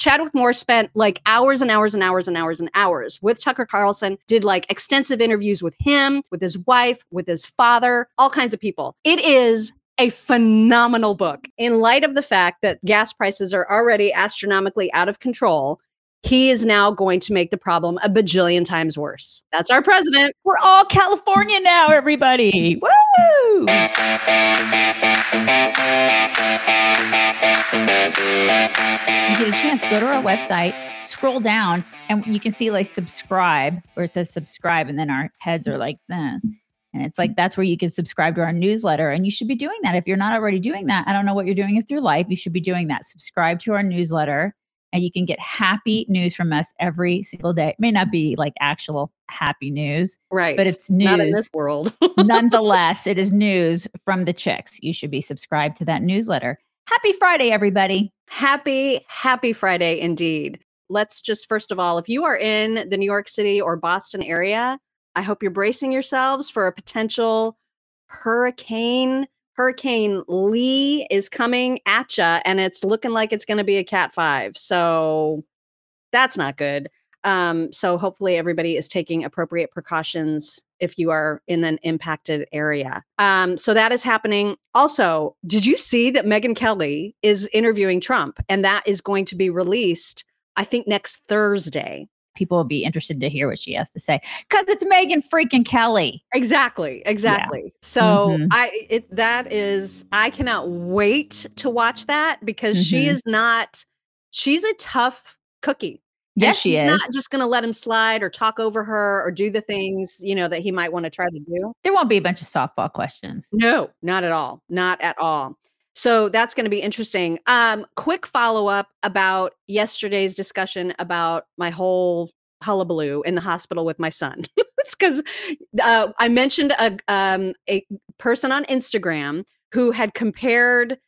Chadwick Moore spent like hours and hours and hours and hours and hours with Tucker Carlson, did like extensive interviews with him, with his wife, with his father, all kinds of people. It is a phenomenal book in light of the fact that gas prices are already astronomically out of control. He is now going to make the problem a bajillion times worse. That's our president. We're all California now, everybody. Woo! You get a chance, go to our website, scroll down, and you can see like subscribe, where it says subscribe, and then our heads are like this. And it's like that's where you can subscribe to our newsletter. And you should be doing that. If you're not already doing that, I don't know what you're doing with your life. You should be doing that. Subscribe to our newsletter and you can get happy news from us every single day. It may not be like actual happy news, Right. but it's news. not in this world. Nonetheless, it is news from the chicks. You should be subscribed to that newsletter. Happy Friday, everybody. happy, happy Friday indeed. Let's just first of all, if you are in the New York City or Boston area, I hope you're bracing yourselves for a potential hurricane. Hurricane Lee is coming at you, and it's looking like it's going to be a Cat 5. So that's not good. Um, so hopefully everybody is taking appropriate precautions if you are in an impacted area. Um, so that is happening. Also, did you see that Megyn Kelly is interviewing Trump and that is going to be released, I think, next Thursday? People will be interested to hear what she has to say because it's Megyn freaking Kelly. Exactly, exactly. So Mhm. I it that is I cannot wait to watch that because she Mhm. is not she's a tough cookie. Yes, she she's is. not just going to let him slide or talk over her or do the things, you know, that he might want to try to do. there won't be a bunch of softball questions. No, not at all. Not at all. So that's going to be interesting. Um, quick follow up about yesterday's discussion about my whole hullabaloo in the hospital with my son. it's because uh, I mentioned a um, a person on Instagram who had compared.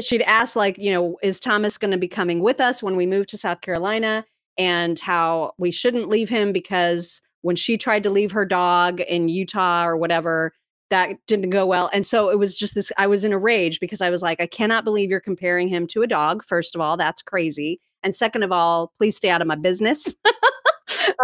She'd asked, like, you know, is Thomas going to be coming with us when we move to South Carolina? And how we shouldn't leave him because when she tried to leave her dog in Utah or whatever, that didn't go well. And so it was just this I was in a rage because I was like, I cannot believe you're comparing him to a dog. First of all, that's crazy. And second of all, please stay out of my business.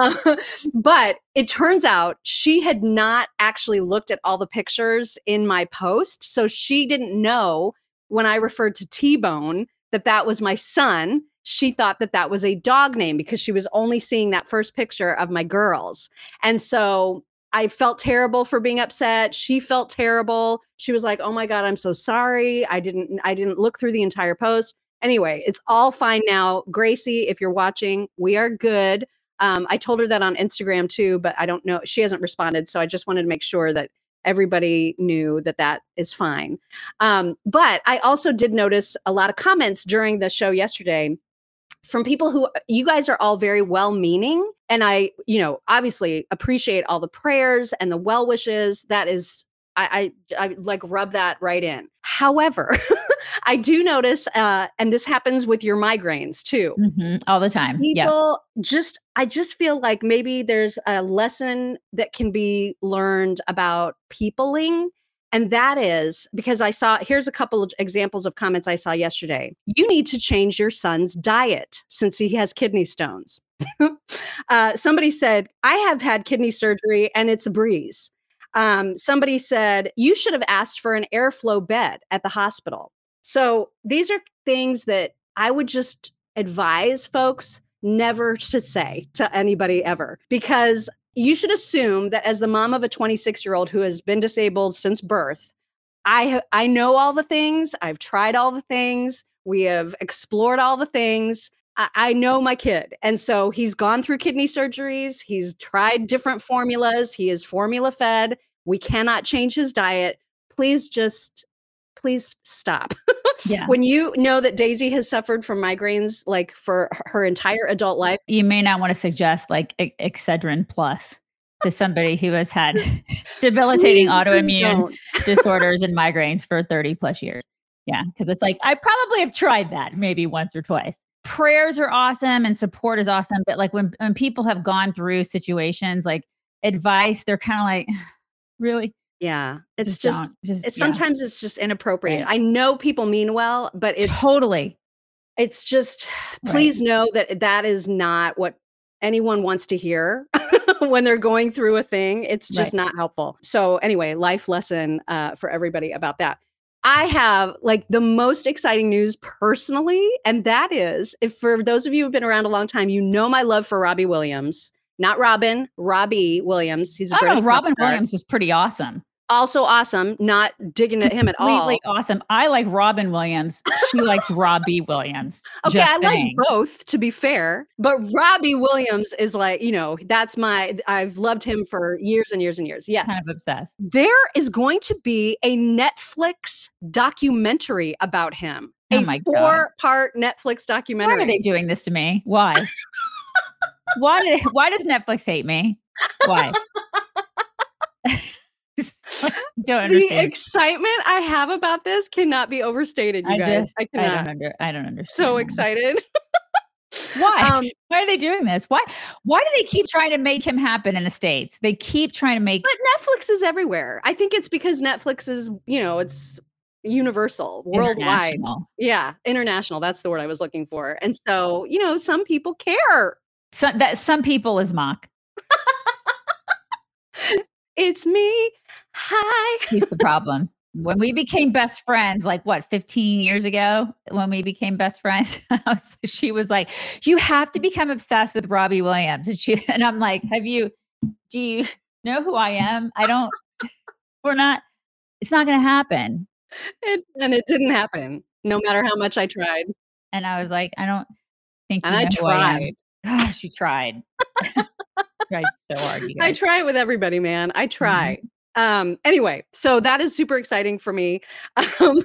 Uh, but it turns out she had not actually looked at all the pictures in my post. So she didn't know when I referred to T Bone that that was my son. She thought that that was a dog name because she was only seeing that first picture of my girls. And so I felt terrible for being upset. She felt terrible. She was like, "Oh my god, I'm so sorry. I didn't I didn't look through the entire post." Anyway, it's all fine now. Gracie, if you're watching, we are good. Um, I told her that on Instagram too, but I don't know. She hasn't responded, so I just wanted to make sure that everybody knew that that is fine. Um, but I also did notice a lot of comments during the show yesterday from people who you guys are all very well meaning and i you know obviously appreciate all the prayers and the well wishes. That is I, I i like rub that right in. However i do notice uh and this happens with your migraines too. Mhm, All the time. Yeah. people just i just feel like maybe there's a lesson that can be learned about peopling. And that is because i saw here's a couple of examples of comments i saw yesterday. You need to change your son's diet since he has kidney stones uh, somebody said i have had kidney surgery and it's a breeze. Um, somebody said you should have asked for an airflow bed at the hospital. So these are things that i would just advise folks never to say to anybody ever because you should assume that as the mom of a 26 year old who has been disabled since birth i ha- i know all the things i've tried all the things we have explored all the things I, know my kid and so he's gone through kidney surgeries he's tried different formulas he is formula fed we cannot change his diet please just please stop Yeah. when you know that Daisy has suffered from migraines like for her entire adult life, You may not want to suggest like Excedrin plus to somebody who has had debilitating please autoimmune disorders and migraines for 30 plus years. Yeah. Because it's like, I probably have tried that maybe once or twice. Prayers are awesome and support is awesome. But like when, when people have gone through situations like advice, they're kind of like, really? Yeah, it's just, don't. just it's yeah. sometimes it's just inappropriate. Right. I know people mean well, but it's totally. It's just, please know that that is not what anyone wants to hear when they're going through a thing. It's just Right. not helpful. So, anyway, life lesson uh, for everybody about that. I have like the most exciting news personally, and that is if for those of you who've been around a long time, you know my love for Robbie Williams, not Robin, Robbie Williams. He's a Oh, British Robin. Williams was pretty awesome. Also awesome. Not digging at him at all. Completely awesome. I like Robin Williams. She likes Robbie Williams. Okay, Just I like both to be fair, but Robbie Williams is like, you know, that's my I've loved him for years and years and years. Yes. Kind of obsessed. There is going to be a Netflix documentary about him. Oh a my God. four-part Netflix documentary. Why are they doing this to me? Why? why did, why does Netflix hate me? Why? Don't the excitement I have about this cannot be overstated, you I guys. just I I cannot. don't under I don't understand. so excited. Why? Um, why are they doing this? Why why do they keep trying to make him happen in the states? They keep trying to make But Netflix is everywhere. I think it's because Netflix is, you know, it's universal, worldwide. international. Yeah, international. That's the word I was looking for. And so, you know, some people care. So, that some people is mock. It's me. Hi. He's the problem. When we became best friends, like what, 15 years ago, when we became best friends, was- she was like, You have to become obsessed with Robbie Williams. And, she, and I'm like, Have you, do you know who I am? I don't, we're not, it's not going to happen. It, and it didn't happen, no matter how much I tried. And I was like, I don't think And you I who I am." tried. Gosh, you tried. tried so hard. I try with everybody, man. Mm-hmm. I try. Um, anyway, so that is super exciting for me. Um,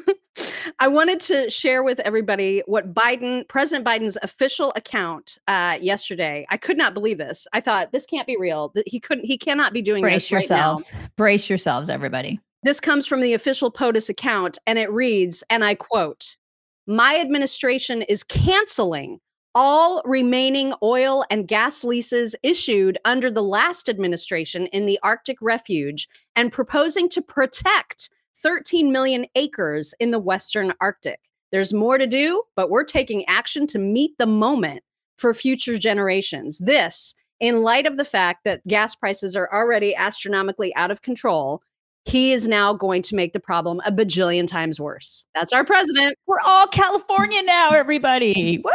I wanted to share with everybody what Biden, President Biden's official account uh, yesterday. I could not believe this. I thought this can't be real. That He couldn't. He cannot be doing Brace this right now. yourselves. Brace yourselves, everybody. This comes from the official POTUS account, and it reads, and I quote, My administration is canceling all remaining oil and gas leases issued under the last administration in the Arctic refuge and proposing to protect 13 million acres in the Western Arctic. There's more to do, but we're taking action to meet the moment for future generations. This, in light of the fact that gas prices are already astronomically out of control, he is now going to make the problem a bajillion times worse. That's our president. We're all California now, everybody. Woo!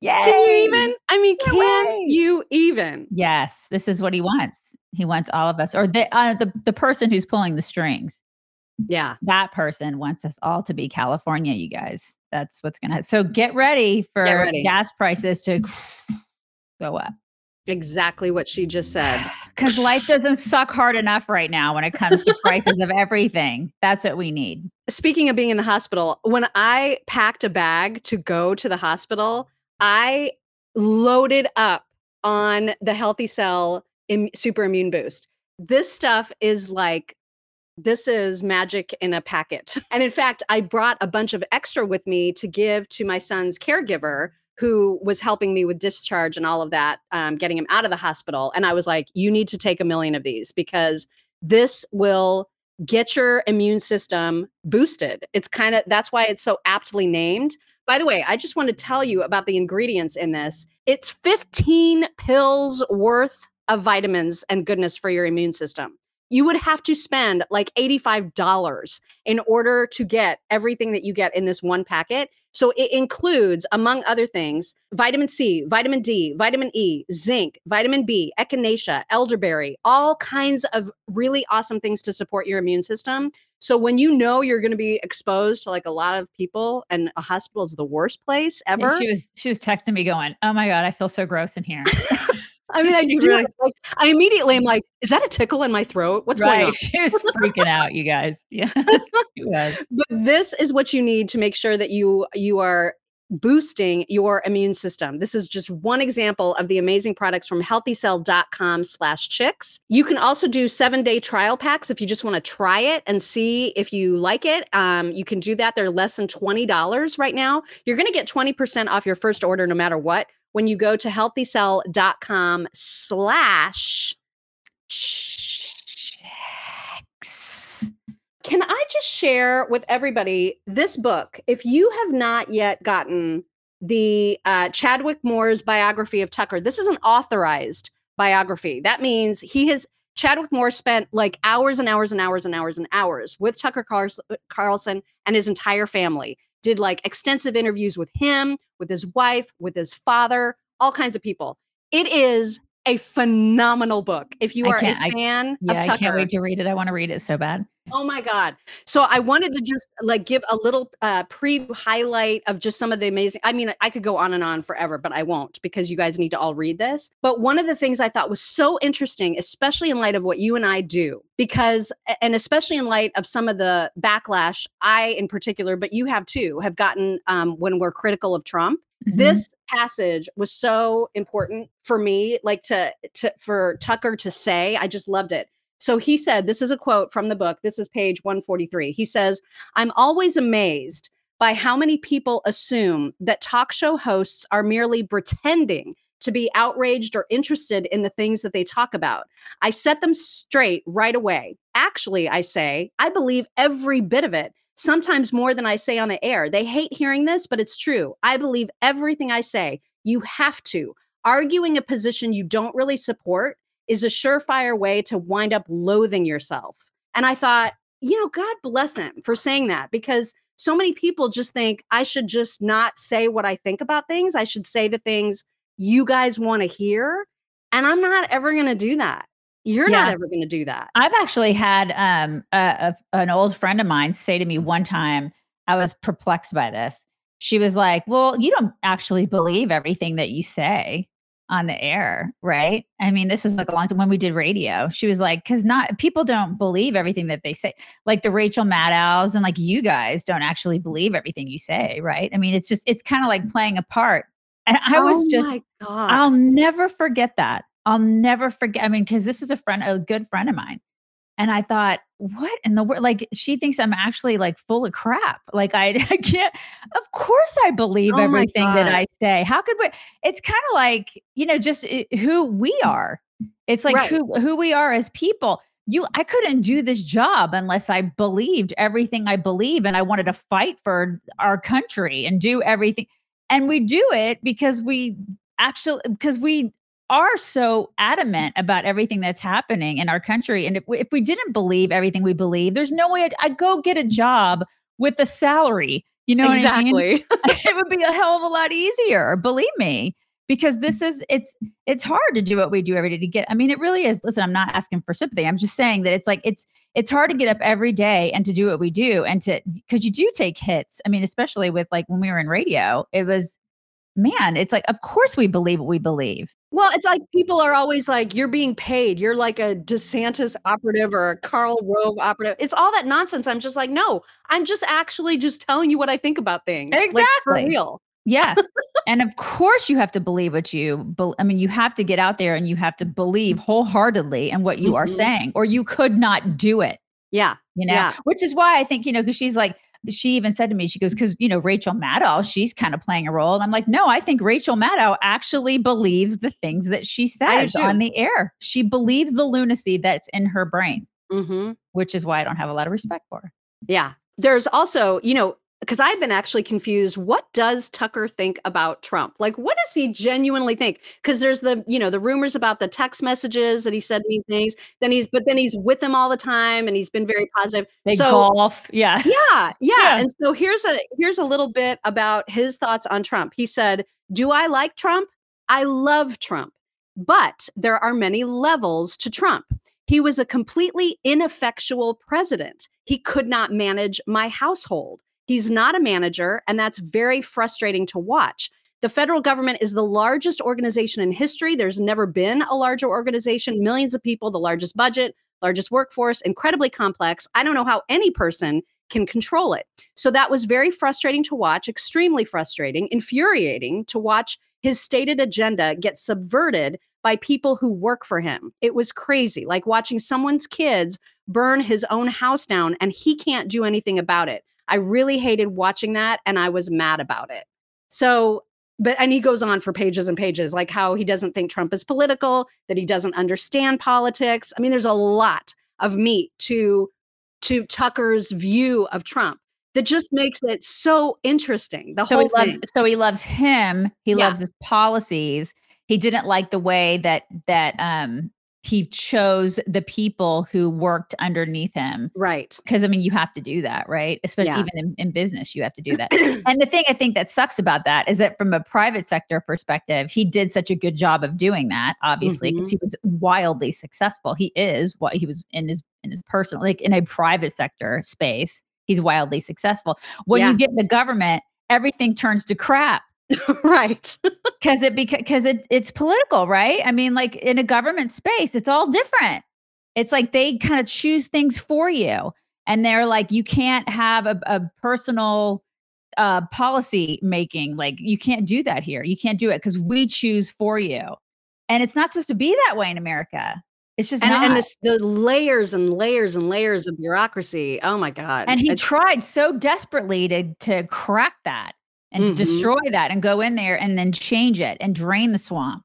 Yay! Can you even? I mean, No can way. you even? Yes, this is what he wants. He wants all of us, or the uh, the the person who's pulling the strings. Yeah. That person wants us all to be California. You guys, that's what's gonna. So get ready for ready. gas prices to go up Exactly what she just said. Because life doesn't suck hard enough right now when it comes to prices of everything. That's what we need. Speaking of being in the hospital, when I packed a bag to go to the hospital, I loaded up on the Healthycell Im- Super Immune Boost. This stuff is like, this is magic in a packet. And in fact, I brought a bunch of extra with me to give to my son's caregiver who was helping me with discharge and all of that, um, getting him out of the hospital. And I was like, you need to take a million of these because this will get your immune system boosted. It's kind of that's why it's so aptly named. By the way, I just want to tell you about the ingredients in this. It's 15 pills worth of vitamins and goodness for your immune system. You would have to spend like $85 in order to get everything that you get in this one packet. So it includes, among other things, vitamin C, vitamin D, vitamin E, zinc, vitamin B, echinacea, elderberry, all kinds of really awesome things to support your immune system. So when you know you're going to be exposed to like a lot of people and a hospital is the worst place And ever. she was she was texting me going, "Oh my god, I feel so gross in here." I mean, I she do. really- Like, I immediately am like, is that a tickle in my throat? What's right? going on? She was freaking out, you guys. Yeah. But this is what you need to make sure that you you are boosting your immune system. This is just one example of the amazing products from healthycell.com slash chicks. You can also do seven day trial packs if you just want to try it and see if you like it. Um, you can do that. They're less than $20 right now. You're going to get 20% off your first order no matter what when you go to healthycell.com slash can I just share with everybody this book? If you have not yet gotten the uh, Chadwick Moore's biography of Tucker, this is an authorized biography. That means he has Chadwick Moore spent like hours and hours and hours and hours and hours with Tucker Carlson and his entire family. Did like extensive interviews with him, with his wife, with his father, all kinds of people. It is a phenomenal book. If you are a fan I, yeah, of Tucker, I can't wait to read it. I want to read it so bad. Oh my God. So I wanted to just like give a little uh, pre highlight of just some of the amazing. I mean, I could go on and on forever, but I won't because you guys need to all read this. But one of the things I thought was so interesting, especially in light of what you and I do, because, and especially in light of some of the backlash I in particular, but you have too, have gotten um, when we're critical of Trump. Mm-hmm. This passage was so important for me, like to, to, for Tucker to say, I just loved it so he said, this is a quote from the book. This is page 143. He says, I'm always amazed by how many people assume that talk show hosts are merely pretending to be outraged or interested in the things that they talk about. I set them straight right away. Actually, I say, I believe every bit of it, sometimes more than I say on the air. They hate hearing this, but it's true. I believe everything I say. You have to. Arguing a position you don't really support is a surefire way to wind up loathing yourself. And I thought, you know, God bless him for saying that because so many people just think I should just not say what I think about things. I should say the things you guys want to hear. And I'm not ever going to do that. You're yeah. not ever going to do that. I've actually had um, a, a, an old friend of mine say to me one time, I was perplexed by this. She was like, Well, you don't actually believe everything that you say on the air, right? I mean, this was like a long time when we did radio. She was like, because not people don't believe everything that they say, like the Rachel Maddows and like you guys don't actually believe everything you say, right? I mean, it's just it's kind of like playing a part. And I was oh just, I'll never forget that. I'll never forget. I mean, because this was a friend, a good friend of mine, and I thought, what in the world? Like, she thinks I'm actually like full of crap. Like, I, I can't, of course, I believe oh everything that I say. How could we? It's kind of like, you know, just eh, who we are. It's like right. who, who we are as people. You, I couldn't do this job unless I believed everything I believe and I wanted to fight for our country and do everything. And we do it because we actually, because we are so adamant about everything that's happening in our country. And if we, if we didn't believe everything we believe, there's no way I'd, I'd go get a job with a salary. You know, exactly. I mean? it would be a hell of a lot easier. Believe me, because this is it's it's hard to do what we do every day to get. I mean, it really is. Listen, I'm not asking for sympathy. I'm just saying that it's like it's it's hard to get up every day and to do what we do and to because you do take hits. I mean, especially with like when we were in radio, it was man, it's like, of course we believe what we believe. Well, it's like people are always like, you're being paid. You're like a DeSantis operative or a Karl Rove operative. It's all that nonsense. I'm just like, no, I'm just actually just telling you what I think about things. Exactly. Like, for real. Yes. and of course you have to believe what you be- I mean you have to get out there and you have to believe wholeheartedly in what you mm-hmm. are saying or you could not do it. Yeah. You know. Yeah. Which is why I think, you know, cuz she's like she even said to me, she goes, because, you know, Rachel Maddow, she's kind of playing a role. And I'm like, no, I think Rachel Maddow actually believes the things that she says on the air. She believes the lunacy that's in her brain, mm-hmm. which is why I don't have a lot of respect for her. Yeah. There's also, you know, because I've been actually confused. What does Tucker think about Trump? Like, what does he genuinely think? Because there's the, you know, the rumors about the text messages that he said these things. Then he's, but then he's with him all the time, and he's been very positive. They so, golf, yeah, yeah, yeah, yeah. And so here's a here's a little bit about his thoughts on Trump. He said, "Do I like Trump? I love Trump, but there are many levels to Trump." He was a completely ineffectual president. He could not manage my household. He's not a manager, and that's very frustrating to watch. The federal government is the largest organization in history. There's never been a larger organization, millions of people, the largest budget, largest workforce, incredibly complex. I don't know how any person can control it. So that was very frustrating to watch, extremely frustrating, infuriating to watch his stated agenda get subverted by people who work for him. It was crazy, like watching someone's kids burn his own house down and he can't do anything about it. I really hated watching that and I was mad about it. So, but, and he goes on for pages and pages, like how he doesn't think Trump is political, that he doesn't understand politics. I mean, there's a lot of meat to to Tucker's view of Trump that just makes it so interesting. The so whole he loves thing. so he loves him. He Yeah. loves his policies. He didn't like the way that that um he chose the people who worked underneath him. Right. Because I mean, you have to do that, right? Especially Yeah. even in, in business, you have to do that. and the thing I think that sucks about that is that from a private sector perspective, he did such a good job of doing that, obviously, because mm-hmm. he was wildly successful. He is what he was in his in his personal, like in a private sector space, he's wildly successful. When Yeah. you get in the government, everything turns to crap right. because it because it it's political, right? I mean, like in a government space, it's all different. It's like they kind of choose things for you, and they're like, you can't have a, a personal uh, policy making. Like you can't do that here. You can't do it because we choose for you, and it's not supposed to be that way in America. It's just And, not. and this, the layers and layers and layers of bureaucracy. Oh my God. and he It's- tried so desperately to to crack that and Mhm. destroy that and go in there and then change it and drain the swamp.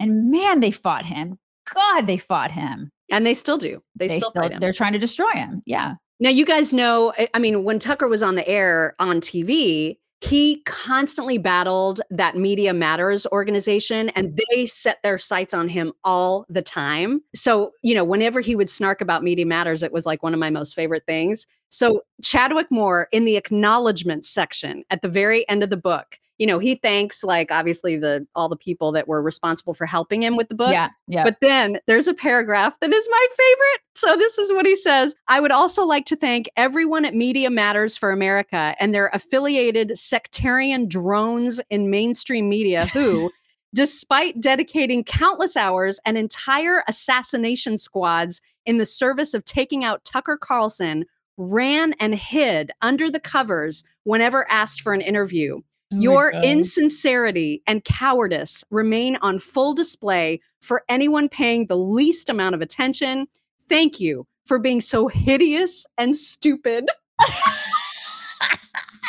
And man, they fought him. God, they fought him. and they still do. They, They still, still, him. they're trying to destroy him. Yeah. Now, you guys know, I mean, when Tucker was on the air on TV, he constantly battled that Media Matters organization and they set their sights on him all the time. So, you know, whenever he would snark about Media Matters, it was like one of my most favorite things. So, Chadwick Moore in the acknowledgement section at the very end of the book, you know, he thanks like obviously the all the people that were responsible for helping him with the book. Yeah. Yeah. But then there's a paragraph that is my favorite. So this is what he says. I would also like to thank everyone at Media Matters for America and their affiliated sectarian drones in mainstream media who, despite dedicating countless hours and entire assassination squads in the service of taking out Tucker Carlson, ran and hid under the covers whenever asked for an interview. Oh Your insincerity and cowardice remain on full display for anyone paying the least amount of attention. Thank you for being so hideous and stupid.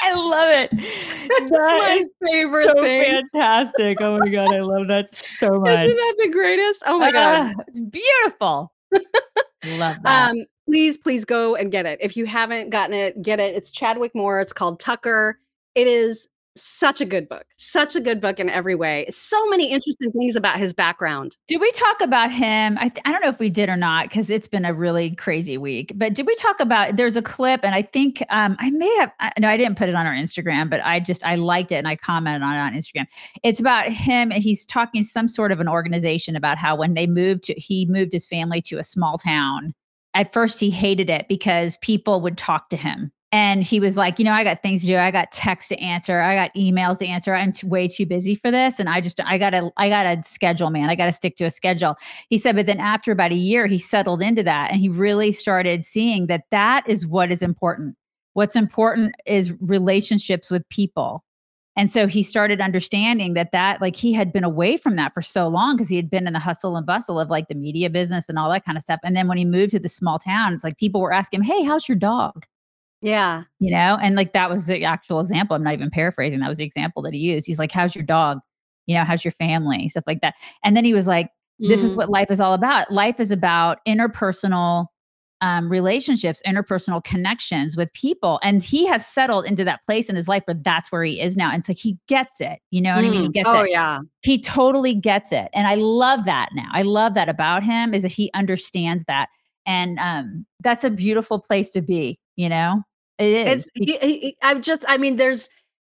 I love it. That's That my favorite so thing. fantastic. Oh my God. I love that so much. Isn't that the greatest? Oh my god. Ah, it's beautiful. love that. Um, please, please go and get it. If you haven't gotten it, get it. It's Chadwick Moore. It's called Tucker. It is such a good book. Such a good book in every way. So many interesting things about his background. Did we talk about him? I, th- I don't know if we did or not because it's been a really crazy week. But did we talk about? There's a clip, and I think um, I may have. I, no, I didn't put it on our Instagram, but I just I liked it and I commented on it on Instagram. It's about him, and he's talking some sort of an organization about how when they moved to, he moved his family to a small town. At first, he hated it because people would talk to him. And he was like, you know, I got things to do. I got texts to answer. I got emails to answer. I'm t- way too busy for this. And I just, I gotta, I gotta schedule, man. I gotta stick to a schedule. He said, but then after about a year, he settled into that and he really started seeing that that is what is important. What's important is relationships with people. And so he started understanding that that like he had been away from that for so long because he had been in the hustle and bustle of like the media business and all that kind of stuff. And then when he moved to the small town, it's like people were asking him, "Hey, how's your dog?" Yeah. You know, and like that was the actual example. I'm not even paraphrasing. That was the example that he used. He's like, "How's your dog?" You know, "How's your family?" Stuff like that. And then he was like, "This is Mhm. what life is all about. Life is about interpersonal." Um, relationships, interpersonal connections with people. And he has settled into that place in his life where that's where he is now. And so he gets it. You know what I mean? He Mm. gets oh it. yeah. He totally gets it. And I love that now. I love that about him is that he understands that. And um, that's a beautiful place to be, you know? It is. He, he, I've just I mean there's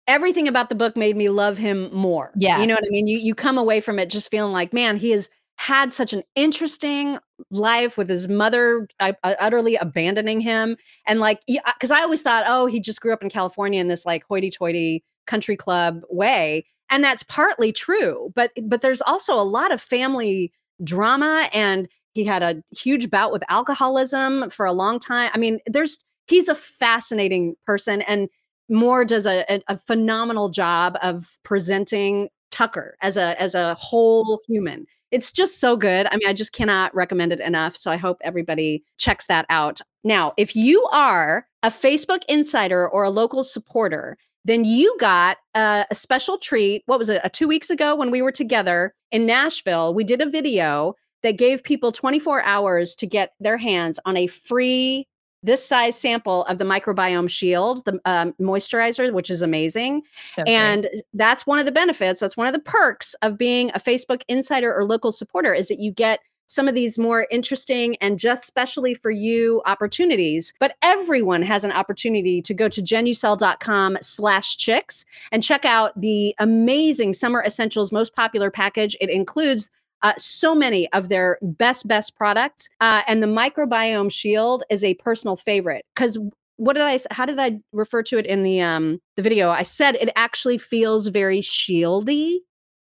everything about the book made me love him more. Yeah. You know what I mean? You you come away from it just feeling like, man, he has had such an interesting life with his mother uh, uh, utterly abandoning him and like because I always thought, oh, he just grew up in California in this like hoity-toity country club way, and that's partly true. But but there's also a lot of family drama and he had a huge bout with alcoholism for a long time. I mean, there's he's a fascinating person and Moore does a, a, a phenomenal job of presenting Tucker as a as a whole human. It's just so good. I mean, I just cannot recommend it enough. So I hope everybody checks that out. Now, if you are a Facebook insider or a local supporter, then you got a, a special treat. What was it? A two weeks ago when we were together in Nashville, we did a video that gave people 24 hours to get their hands on a free this size sample of the microbiome shield, the um, moisturizer, which is amazing. So. And that's one of the benefits. That's one of the perks of being a Facebook insider or local supporter is that you get some of these more interesting and just specially for you opportunities. But everyone has an opportunity to go to genucel.com slash chicks and check out the amazing summer essentials most popular package. It includes uh, so many of their best, best products. Uh, and the microbiome shield is a personal favorite because what did I how did I refer to it in the um the video? I said it actually feels very shieldy,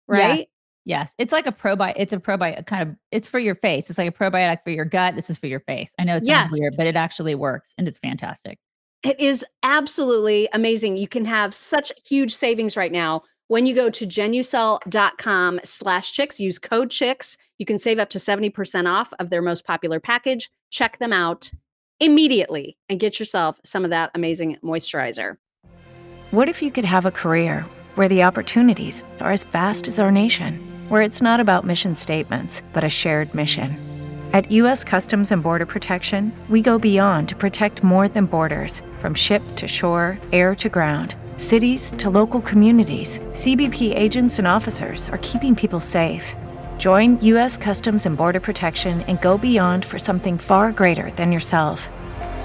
right? Yes, it's like a probiotic. It's a probiotic kind of. It's for your face. It's like a probiotic for your gut. This is for your face. I know it sounds Yes. weird, but it actually works, and it's fantastic. It is absolutely amazing. You can have such huge savings right now when you go to genucel.com slash chicks. Use code chicks. You can save up to 70% off of their most popular package. Check them out immediately and get yourself some of that amazing moisturizer. What if you could have a career where the opportunities are as vast as our nation, where it's not about mission statements, but a shared mission? At U.S. Customs and Border Protection, we go beyond to protect more than borders from ship to shore, air to ground. Cities to local communities, CBP agents and officers are keeping people safe. Join U.S. Customs and Border Protection and go beyond for something far greater than yourself.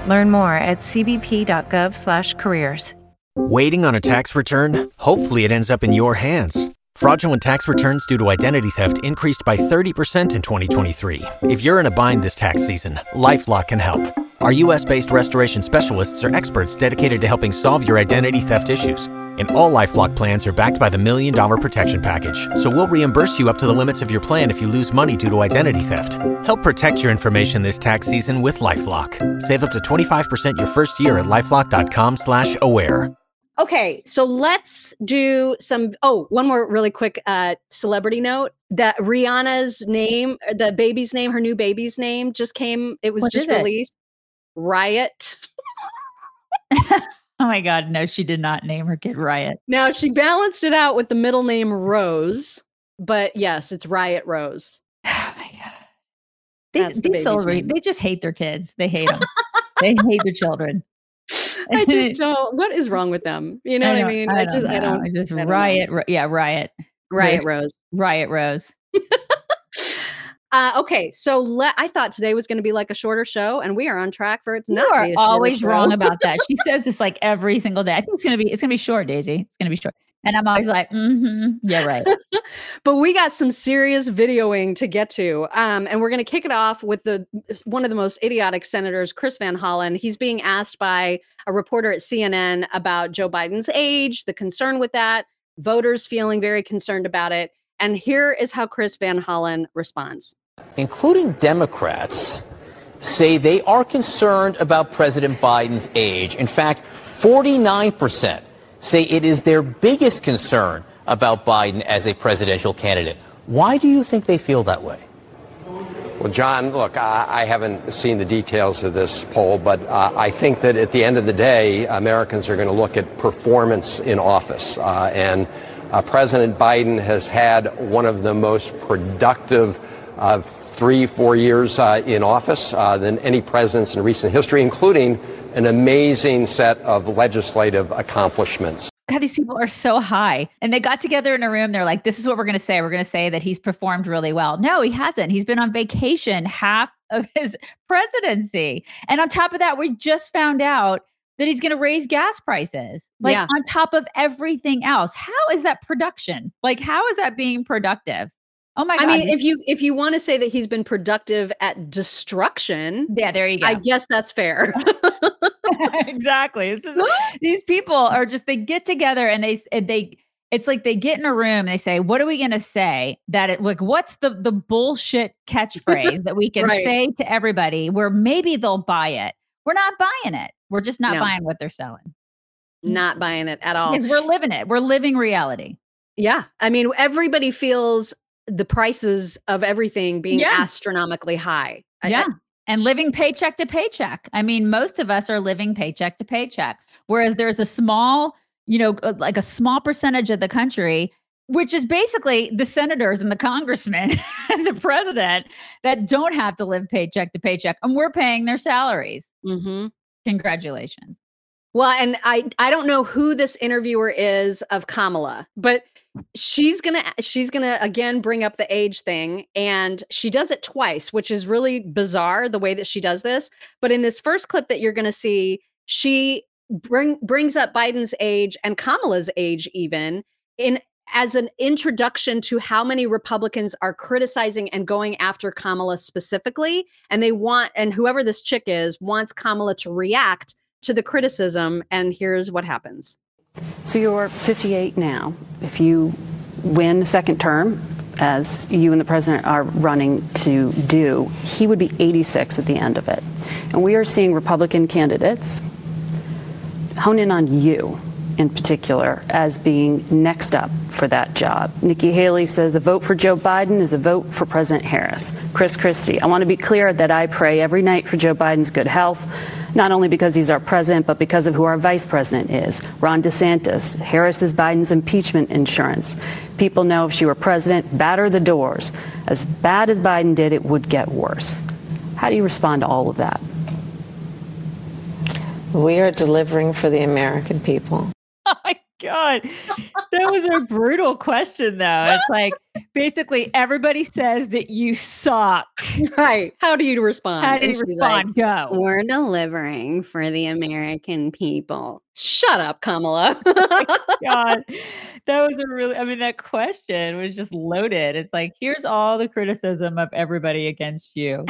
Learn more at cbp.gov/careers. Waiting on a tax return? Hopefully, it ends up in your hands. Fraudulent tax returns due to identity theft increased by 30% in 2023. If you're in a bind this tax season, LifeLock can help. Our US based restoration specialists are experts dedicated to helping solve your identity theft issues. And all Lifelock plans are backed by the Million Dollar Protection Package. So we'll reimburse you up to the limits of your plan if you lose money due to identity theft. Help protect your information this tax season with LifeLock. Save up to 25% your first year at lifelock.com slash aware. Okay, so let's do some. Oh, one more really quick uh, celebrity note that Rihanna's name, the baby's name, her new baby's name just came, it was What just is it? released. Riot. Oh my God, no, she did not name her kid Riot. Now she balanced it out with the middle name Rose, but yes, it's Riot Rose. Oh my God. These, the these baby's celebrity, name. they just hate their kids. They hate them. they hate their children. I just don't. What is wrong with them? You know what I don't- mean? I, don't just, I don't. It's just I don't know. Riot. ri- Yeah, Riot. Riot Rose. Riot Rose. Uh, okay, so le- I thought today was going to be like a shorter show, and we are on track for it to You not are be a always show. wrong about that. She says this like every single day. I think it's gonna be it's gonna be short, Daisy. It's gonna be short. And I'm always like, mm-hmm. Yeah, right. but we got some serious videoing to get to um, and we're going to kick it off with the one of the most idiotic senators chris van hollen he's being asked by a reporter at cnn about joe biden's age the concern with that voters feeling very concerned about it and here is how chris van hollen responds including Democrats, say they are concerned about President Biden's age. In fact, 49% say it is their biggest concern about Biden as a presidential candidate. Why do you think they feel that way? Well, John, look, I, I haven't seen the details of this poll, but uh, I think that at the end of the day, Americans are going to look at performance in office. Uh, and uh, President Biden has had one of the most productive uh, three, four years uh, in office uh, than any presidents in recent history, including an amazing set of legislative accomplishments. God, these people are so high. And they got together in a room. They're like, this is what we're going to say. We're going to say that he's performed really well. No, he hasn't. He's been on vacation half of his presidency. And on top of that, we just found out that he's going to raise gas prices, like Yeah. on top of everything else. How is that production? Like, how is that being productive? Oh my God. i mean if you if you want to say that he's been productive at destruction yeah, there you go. i guess that's fair exactly. It's just, these people are just they get together and they and they it's like they get in a room and they say, "What are we going to say?" That it like what's the the bullshit catchphrase that we can Right. say to everybody where maybe they'll buy it. We're not buying it. We're just not No. buying what they're selling not buying it at all because we're living it. We're living reality. Yeah. I mean, everybody feels the prices of everything being Yeah. astronomically high. I- I- Yeah. And living paycheck to paycheck. I mean, most of us are living paycheck to paycheck. Whereas there's a small, you know, uh, like a small percentage of the country, which is basically the senators and the congressmen and the president that don't have to live paycheck to paycheck. And we're paying their salaries. Mhm. Congratulations. Well, and I I don't know who this interviewer is of Kamala, but she's gonna she's gonna again bring up the age thing and she does it twice which is really bizarre the way that she does this but in this first clip that you're gonna see she bring brings up biden's age and kamala's age even in as an introduction to how many republicans are criticizing and going after kamala specifically and they want and whoever this chick is wants kamala to react to the criticism and here's what happens so you're 58 now. If you win a second term, as you and the president are running to do, he would be 86 at the end of it. And we are seeing Republican candidates hone in on you in particular as being next up for that job. Nikki Haley says a vote for Joe Biden is a vote for President Harris. Chris Christie, I want to be clear that I pray every night for Joe Biden's good health not only because he's our president, but because of who our vice president is. Ron DeSantis, Harris is Biden's impeachment insurance. People know if she were president, batter the doors. As bad as Biden did, it would get worse. How do you respond to all of that? We are delivering for the American people. God. That was a brutal question, though. It's like basically everybody says that you suck. Right. How do you respond? How do you respond? Like, Go. We're delivering for the American people. Shut up, Kamala. oh God. That was a really, I mean, that question was just loaded. It's like, here's all the criticism of everybody against you.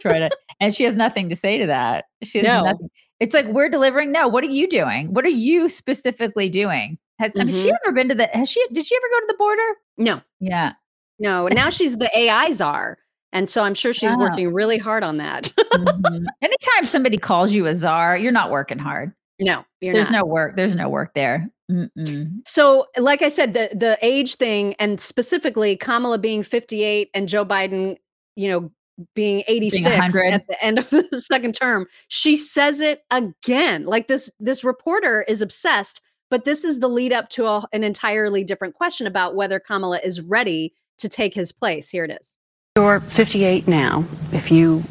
Try to, and she has nothing to say to that. She has no. nothing. It's like we're delivering. No, what are you doing? What are you specifically doing? Has, mm-hmm. has she ever been to the? Has she? Did she ever go to the border? No. Yeah. No. Now she's the AI czar. And so I'm sure she's working really hard on that. mm-hmm. Anytime somebody calls you a czar, you're not working hard. No, there's not. no work. There's no work there. Mm-mm. So, like I said, the the age thing, and specifically Kamala being 58 and Joe Biden, you know, being 86 being at the end of the second term, she says it again. Like this this reporter is obsessed, but this is the lead up to a, an entirely different question about whether Kamala is ready to take his place. Here it is. You're 58 now. If you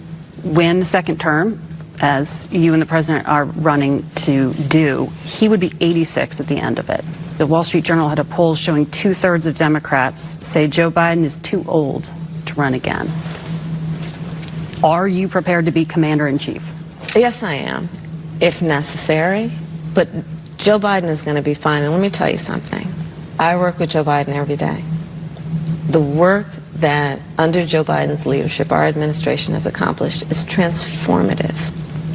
win the second term, as you and the president are running to do, he would be 86 at the end of it. The Wall Street Journal had a poll showing two thirds of Democrats say Joe Biden is too old to run again. Are you prepared to be commander in chief? Yes, I am, if necessary. But Joe Biden is going to be fine. And let me tell you something I work with Joe Biden every day. The work that under Joe Biden's leadership our administration has accomplished is transformative.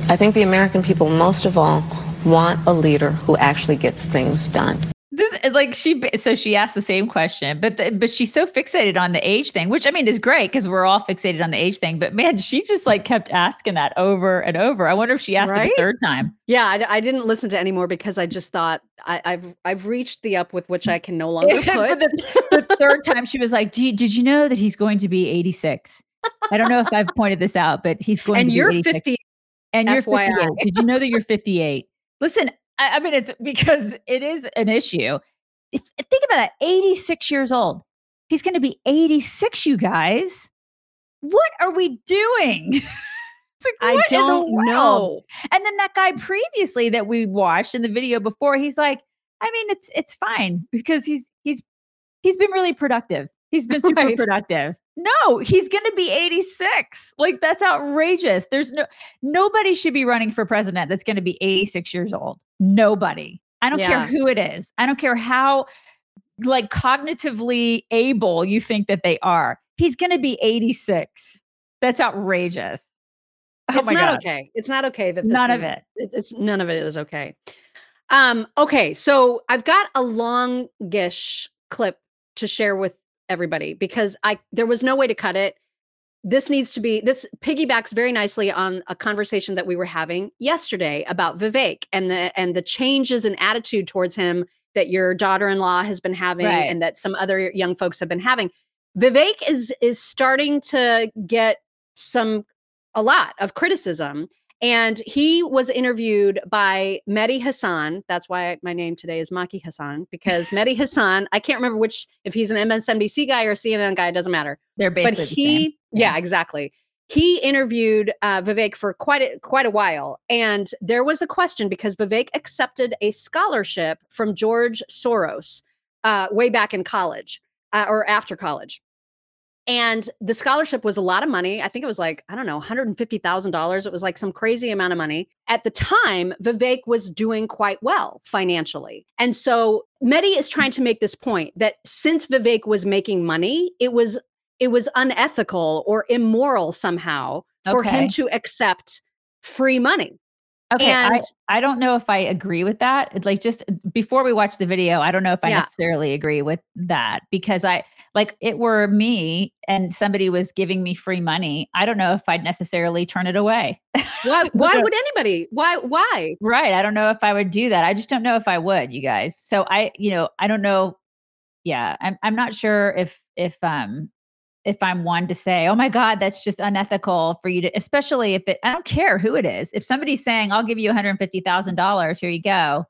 I think the American people, most of all, want a leader who actually gets things done. This like she so she asked the same question, but the, but she's so fixated on the age thing, which I mean is great because we're all fixated on the age thing. But man, she just like kept asking that over and over. I wonder if she asked right? it a third time. Yeah, I, I, didn't listen to anymore because I just thought I, have I've reached the up with which I can no longer put. the, the, third time, she was like, "Did you know that he's going to be 86?" I don't know if I've pointed this out, but he's going. And to you're 50 and you're 58. Did you know that you're 58? Listen, I, I, mean, it's because it is an issue. If, think about that 86 years old. He's going to be 86, you guys. What are we doing? like, I don't know. And then that guy previously that we watched in the video before, he's like, I mean, it's it's fine because he's he's he's been really productive. He's been super right. productive. No, he's going to be 86. Like that's outrageous. There's no nobody should be running for president that's going to be 86 years old. Nobody. I don't yeah. care who it is. I don't care how like cognitively able you think that they are. He's going to be 86. That's outrageous. Oh it's not God. okay. It's not okay that none is, of it. It's none of it is okay. Um okay, so I've got a longish clip to share with everybody because I there was no way to cut it. This needs to be this piggybacks very nicely on a conversation that we were having yesterday about Vivek and the and the changes in attitude towards him that your daughter-in-law has been having right. and that some other young folks have been having. Vivek is is starting to get some a lot of criticism and he was interviewed by Mehdi Hasan. That's why my name today is Maki Hassan, because Mehdi Hasan, I can't remember which, if he's an MSNBC guy or CNN guy, it doesn't matter. They're basically but he, yeah. yeah, exactly. he interviewed uh, Vivek for quite a, quite a while, and there was a question because Vivek accepted a scholarship from George Soros uh, way back in college uh, or after college, and the scholarship was a lot of money. I think it was like I don't know, one hundred and fifty thousand dollars. It was like some crazy amount of money. At the time, Vivek was doing quite well financially, and so Mehdi is trying to make this point that since Vivek was making money, it was it was unethical or immoral somehow for Okay. him to accept free money. Okay, I, And- I don't know if I agree with that. Like just before we watch the video, I don't know if I Yeah. necessarily agree with that because I like it were me and somebody was giving me free money. I don't know if I'd necessarily turn it away. Why why would anybody? Why why? Right. I don't know if I would do that. I just don't know if I would, you guys. So I, you know, I don't know. Yeah. I'm I'm not sure if if um if I'm one to say, oh my God, that's just unethical for you to, especially if it I don't care who it is. If somebody's saying, I'll give you $150,000, here you go.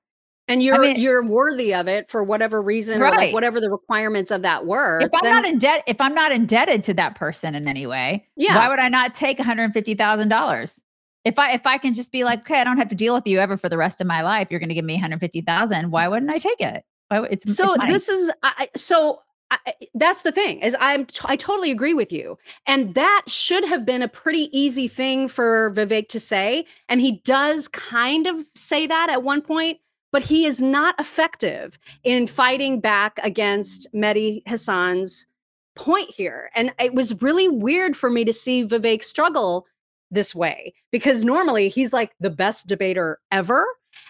And you're mean- you're worthy of it for whatever reason or like Right. whatever the requirements of that were. If I'm then- not in debt, if I'm not indebted to that person in any way, Yeah. why would I not take $150,000? If I if I can just be like, okay, I don't have to deal with you ever for the rest of my life. You're going to give me 150,000. Why wouldn't I take it? Why, it's so it's this is I, I- so I, that's the thing is I'm t- I totally agree with you. And that should have been a pretty easy thing for Vivek to say and he does kind of say that at one point but he is not effective in fighting back against Mehdi Hasan's point here. And it was really weird for me to see Vivek struggle this way because normally he's like the best debater ever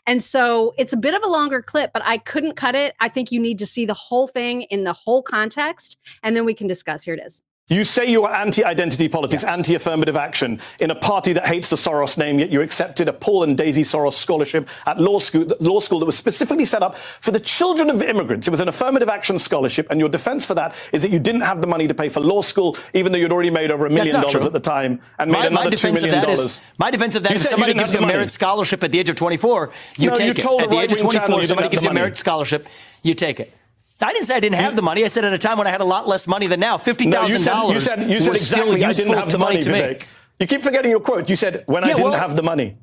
and so it's a bit of a longer clip, but I couldn't cut it. I think you need to see the whole thing in the whole context, and then we can discuss. Here it is. You say you are anti-identity politics, anti-affirmative action in a party that hates the Soros name, yet you accepted a Paul and Daisy Soros scholarship at law school, law school that was specifically set up for the children of immigrants. It was an affirmative action scholarship, and your defense for that is that you didn't have the money to pay for law school, even though you'd already made over a million dollars true. at the time and made My, another my two defense of million that dollars. is my defense of that You is somebody gives you a merit scholarship at the age of 24, you No, take you it. At the age of 24, somebody gives you a merit scholarship, you take it. I didn't say I didn't have the money. I said at a time when I had a lot less money than now, fifty No, you thousand said, you dollars said, you said was still exactly I didn't have the money, to. Vivek. You keep forgetting your quote. You said, when I didn't well- have the money.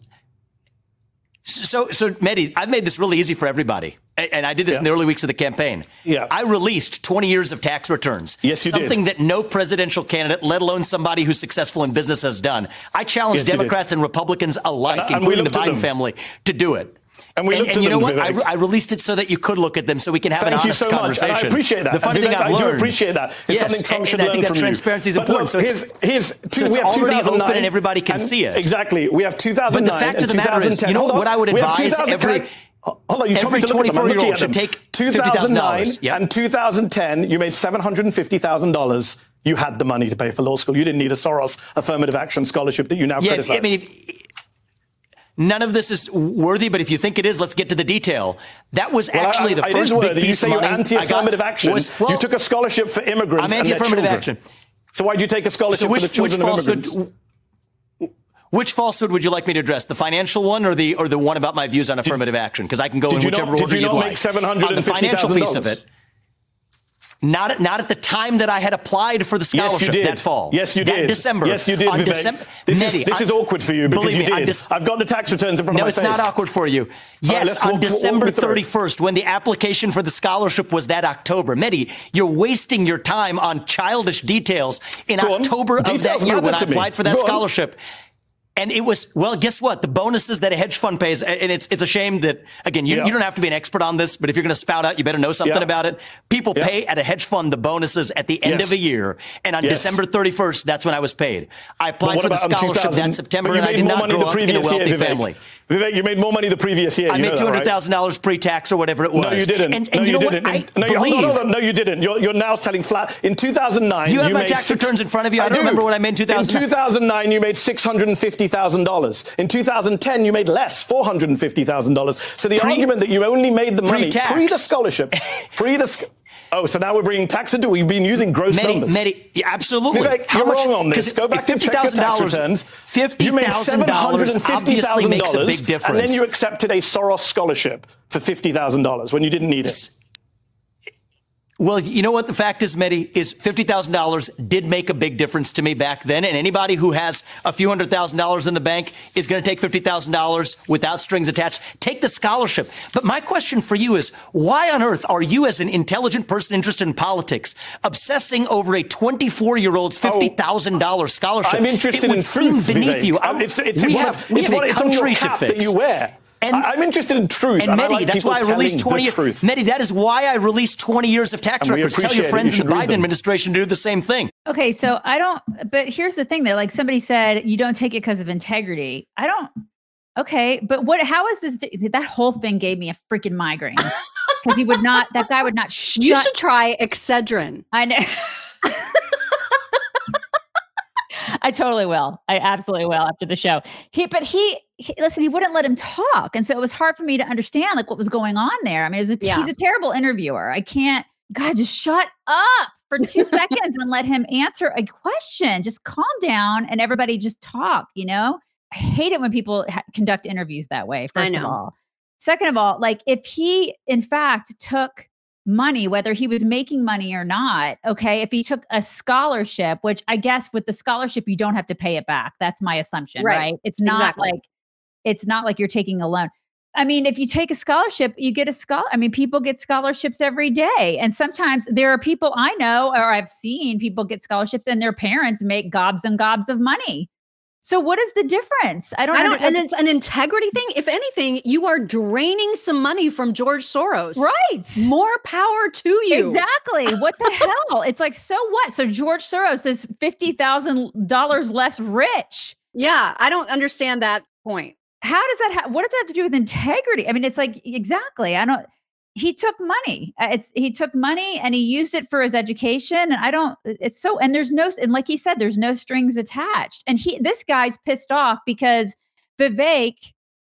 So, so Mehdi, I've made this really easy for everybody, and I did this in the early weeks of the campaign. Yeah. I released 20 years of tax returns. Yes, you did. Something that no presidential candidate, let alone somebody who's successful in business, has done. I challenge Yes. Democrats and Republicans alike, And- uh, we including the Biden them. family, to do it. And we looked and at you know what? I, I released it so that you could look at them, so we can have an. Thank you honest so much. conversation. And I appreciate that. The funny thing I've I do appreciate that. It's yes, something Trump and, should and I learn think that from you. transparency is important. look, so it's, here's, here's two, so it's we have already 2009, open and everybody can see it. Exactly. We have 2009. But the fact of the matter is, 2010. you know what I would advise every- Hold on, you every me to look at them. I'm 24-year-old looking at should them. take 2009 Yep. and 2010, you made $750,000. You had the money to pay for law school. You didn't need a Soros affirmative action scholarship that you now Yeah, criticize. I mean, if, none of this is worthy, but if you think it is, let's get to the detail. That was Well, actually I- the I- first big worthy. You piece say of you're money I got anti-affirmative action. was- well, you took a scholarship for immigrants. I'm anti-affirmative action. So why'd you take a scholarship So which, for the which children of immigrants? Which falsehood would you like me to address? The financial one or the or the one about my views on affirmative action? Because I can go did in you not- whichever did order you not like. make $750,000? on the financial piece of it. Not at, not at the time that I had applied for the Yes, scholarship you did. that fall. Yes, you did. That. December. Yes, you did. On. December. This, is, this I- is awkward for you because believe you me, on did. Dec- I've got the tax returns in front No, of my it's not awkward for you. Yes, let's on walk- walk December it. 31st, when the application for the scholarship was that October. Mehdi, you're wasting your time on childish details in Go on. October of Details that year when I applied for that Go on. And it was well. Guess what? The bonuses that a hedge fund pays, and it's it's a shame that again you, Yeah. you don't have to be an expert on this, but if you're going to spout out, you better know something Yeah. about it. People Yeah. pay at a hedge fund the bonuses at the end Yes. of a year, and on Yes. December 31st, that's when I was paid. I applied for the about in scholarship that September, and I did not grow the up in a wealthy year, family. Vivek, you made more money the previous year. I you made two hundred thousand right? dollars pre-tax or whatever it was. No, you didn't. And, and no, you know didn't. what? I no, you, hold believe. on, hold on. No, you didn't. You're, you're now telling flat. In 2009, You have my made tax returns in front of you. I don't do. remember what I made in 2009. In 2009, you made $650,000. In 2010, you made less, $450,000. So the Pre- argument that you only made the money pre-tax. pre the scholarship, pre the. Oh, so now we're bringing tax into. We've been using gross Mehdi, numbers. Mehdi, yeah, absolutely. Vivek, you're wrong on this. Go back if and check your tax $50,000 returns. Fifty You made thousand dollars obviously $750,000 makes a big difference. And then you accepted a Soros scholarship for $50,000 when you didn't need it. Well, you know what the fact is, Mehdi, is $50,000 did make a big difference to me back then. And anybody who has a few hundred thousand dollars in the bank is going to take $50,000 without strings attached. Take the scholarship. But my question for you is why on earth are you, as an intelligent person interested in politics, obsessing over a 24 year old $50,000 scholarship? I'm interested it would in truth, seem beneath Vivek. you. Um, it's it's, we have, of, we have a it's on your country to fix. that you wear. And- I, am interested in truth, And and, I Mehdi, like that's why I telling released the 20. truth. Mehdi, that is why I released 20 years of tax And records. Tell your friends You in the Biden them. administration to do the same thing. Okay, so I don't, but here's the thing that like somebody said, you don't take it because of integrity. I don't, okay, but what, how is this? That whole thing gave me a freaking migraine because he would not, that guy would not shut. You should try Excedrin. I know. I totally will. I absolutely will after the show. He, but he, he, listen, he wouldn't let him talk, and so it was hard for me to understand like what was going on there. I mean, it was a, Yeah. he's a terrible interviewer. I can't. God, just shut up for two seconds and let him answer a question. Just calm down and everybody just talk. You know, I hate it when people ha- conduct interviews that way. First I of all, second of all, like if he in fact took money, whether he was making money or not. Okay. If he took a scholarship, which I guess with the scholarship, you don't have to pay it back. That's my assumption, Right. right? It's not Exactly. like, it's not like you're taking a loan. I mean, if you take a scholarship, you get a scholar. I mean, people get scholarships every day. And sometimes there are people I know or I've seen people get scholarships and their parents make gobs and gobs of money. So what is the difference? I don't, I don't, and it's an integrity thing. If anything, you are draining some money from George Soros. right. More power to you. Exactly. What the hell? It's like, so what? So George Soros is fifty thousand dollars less rich. Yeah, I don't understand that point. How does that? Ha- what does that have to do with integrity? I mean, it's like exactly. I don't. He took money. Uh, It's he took money and he used it for his education. And I don't. It's so. And there's no. And like he said, there's no strings attached. And he. This guy's pissed off because Vivek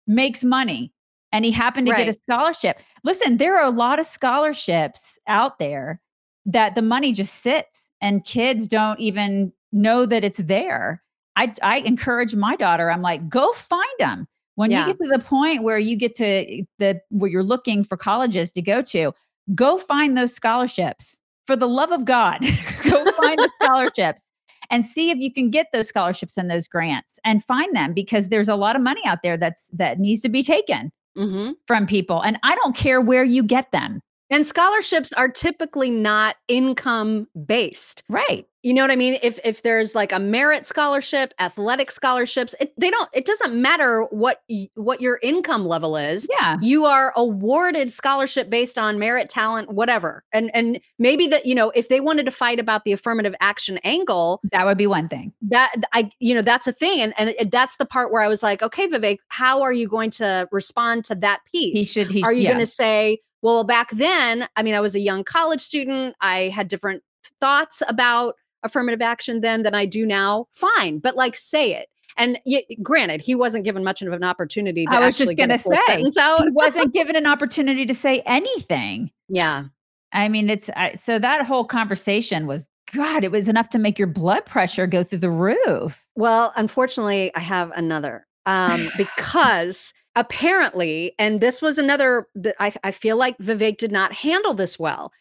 makes money and he happened to get a scholarship. Listen, there are a lot of scholarships out there that the money just sits and kids don't even know that it's there. I, I encourage my daughter, I'm like, go find them. When Yeah. you get to the point where you get to the where you're looking for colleges to go to, go find those scholarships. For the love of God, go find the scholarships and see if you can get those scholarships and those grants and find them because there's a lot of money out there that's that needs to be taken hmm from people and I don't care where you get them. And scholarships are typically not income based. Right. You know what I mean? If if there's like a merit scholarship, athletic scholarships, it, they don't. It doesn't matter what y- what your income level is. Yeah. You are awarded scholarship based on merit, talent, whatever. And and maybe that you know if they wanted to fight about the affirmative action angle, That would be one thing. that I you know that's a thing, and and it, that's the part where I was like, okay, Vivek, how are you going to respond to that piece? He should he are you yeah. going to say well back then i mean i was a young college student i had different thoughts about affirmative action then than i do now fine but like say it and y- granted he wasn't given much of an opportunity to I was just actually get gonna a full say, sentence out he wasn't given an opportunity to say anything. yeah I mean, it's I, so that whole conversation was God. It was enough to make your blood pressure go through the roof. well unfortunately i have another um because apparently and this was another I, I feel like vivek did not handle this well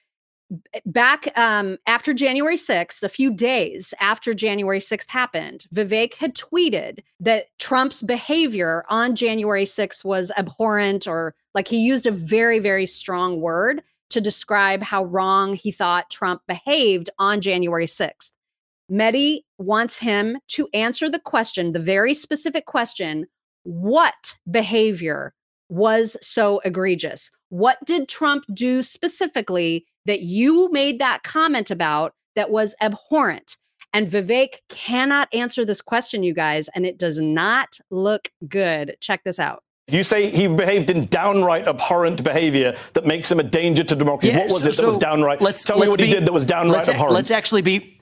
back um, after January 6th, a few days after January 6th happened, Vivek had tweeted that Trump's behavior on January 6th was abhorrent, or like he used a very, very strong word to describe how wrong he thought Trump behaved on January 6th. Mehdi wants him to answer the question, the very specific question what behavior was so egregious? What did Trump do specifically that you made that comment about that was abhorrent? And Vivek cannot answer this question, you guys, and it does not look good. Check this out. You say he behaved in downright abhorrent behavior that makes him a danger to democracy. what was it that was downright? Let's tell me let's what he did that was downright let's, a- abhorrent. Let's actually be.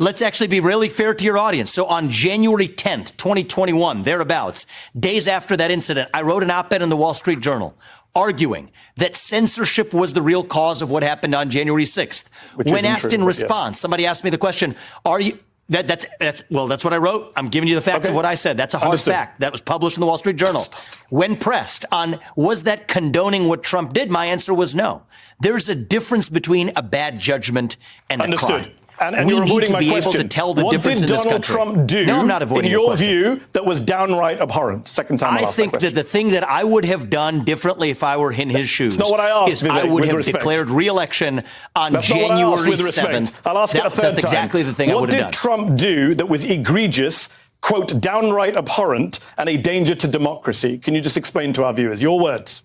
Let's actually be really fair to your audience. So on January 10th, 2021, thereabouts, days after that incident, I wrote an op-ed in the Wall Street Journal arguing that censorship was the real cause of what happened on January 6th. Which when asked true, in response, somebody asked me the question, are you That, that's that's well, that's what I wrote. I'm giving you the facts Okay. of what I said. That's a hard Understood. fact. That was published in the Wall Street Journal. When pressed on was that condoning what Trump did, my answer was no. There's a difference between a bad judgment and a crime. And, and we you're need to my be question. able to tell the what difference did in this Donald country. Trump do? No, I'm not avoiding in your your view that was downright abhorrent. Second time I asked think that, that the thing that I would have done differently if I were in his shoes not what I asked, is I would have respect. declared re-election on That's not what I asked, January with respect. 7th. I'll ask That- it a third that's time. exactly the thing I what would did have done. Trump do that was egregious, quote, downright abhorrent, and a danger to democracy? Can you just explain to our viewers your words?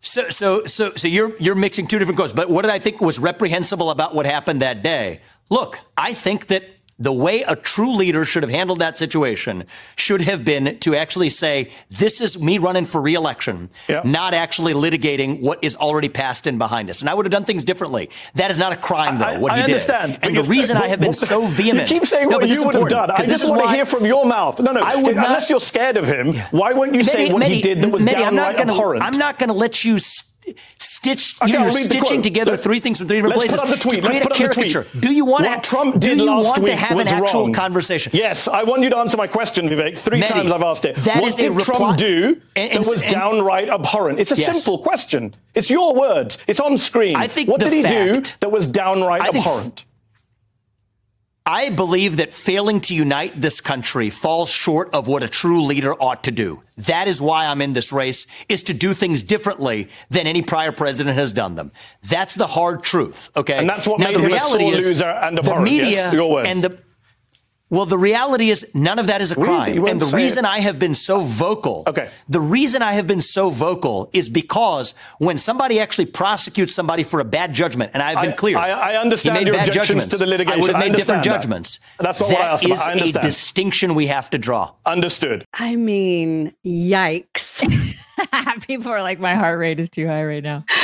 So, so, so, so you're you're mixing two different quotes. But what did I think was reprehensible about what happened that day? Look, I think that the way a true leader should have handled that situation should have been to actually say, "This is me running for reelection," Yeah. not actually litigating what is already passed and behind us. And I would have done things differently. That is not a crime, though. I, what I he understand. did, and the reason I have been so vehement. You keep saying what you would have done. I just this is want to hear from your mouth. No, no. I would unless not- you're scared of him, why won't you say what Mehdi- he did that was Mehdi, I'm not downright gonna, abhorrent? I'm not going to let you s- stitch. Okay, you're I'll read the stitching together Let's- three things from three different let's places put the tweet. to create Let's a put up the tweet. caricature. Do you want what to? Trump do you want to have an actual wrong. conversation? Yes, I want you to answer my question, Vivek. Three Mehdi, times I've asked it. what did Trump do and- that was and- downright abhorrent? It's a Yes. simple question. It's your words. It's on screen. I think what did he do that was downright abhorrent? I believe that failing to unite this country falls short of what a true leader ought to do. That is why I'm in this race, is to do things differently than any prior president has done them. That's the hard truth, okay? And that's what now, made the him a reality sore is loser and the abhorrent. media Yes, and the well, the reality is none of that is a crime. You And the reason it. I have been so vocal, Okay. the reason I have been so vocal is because when somebody actually prosecutes somebody for a bad judgment, and I've been I- clear, I- I understand made your bad objections judgments. to the litigation. I would have made different that. judgments. That's not what I That asked about. is I understand. a distinction we have to draw. Understood. I mean, yikes. People are like, my heart rate is too high right now.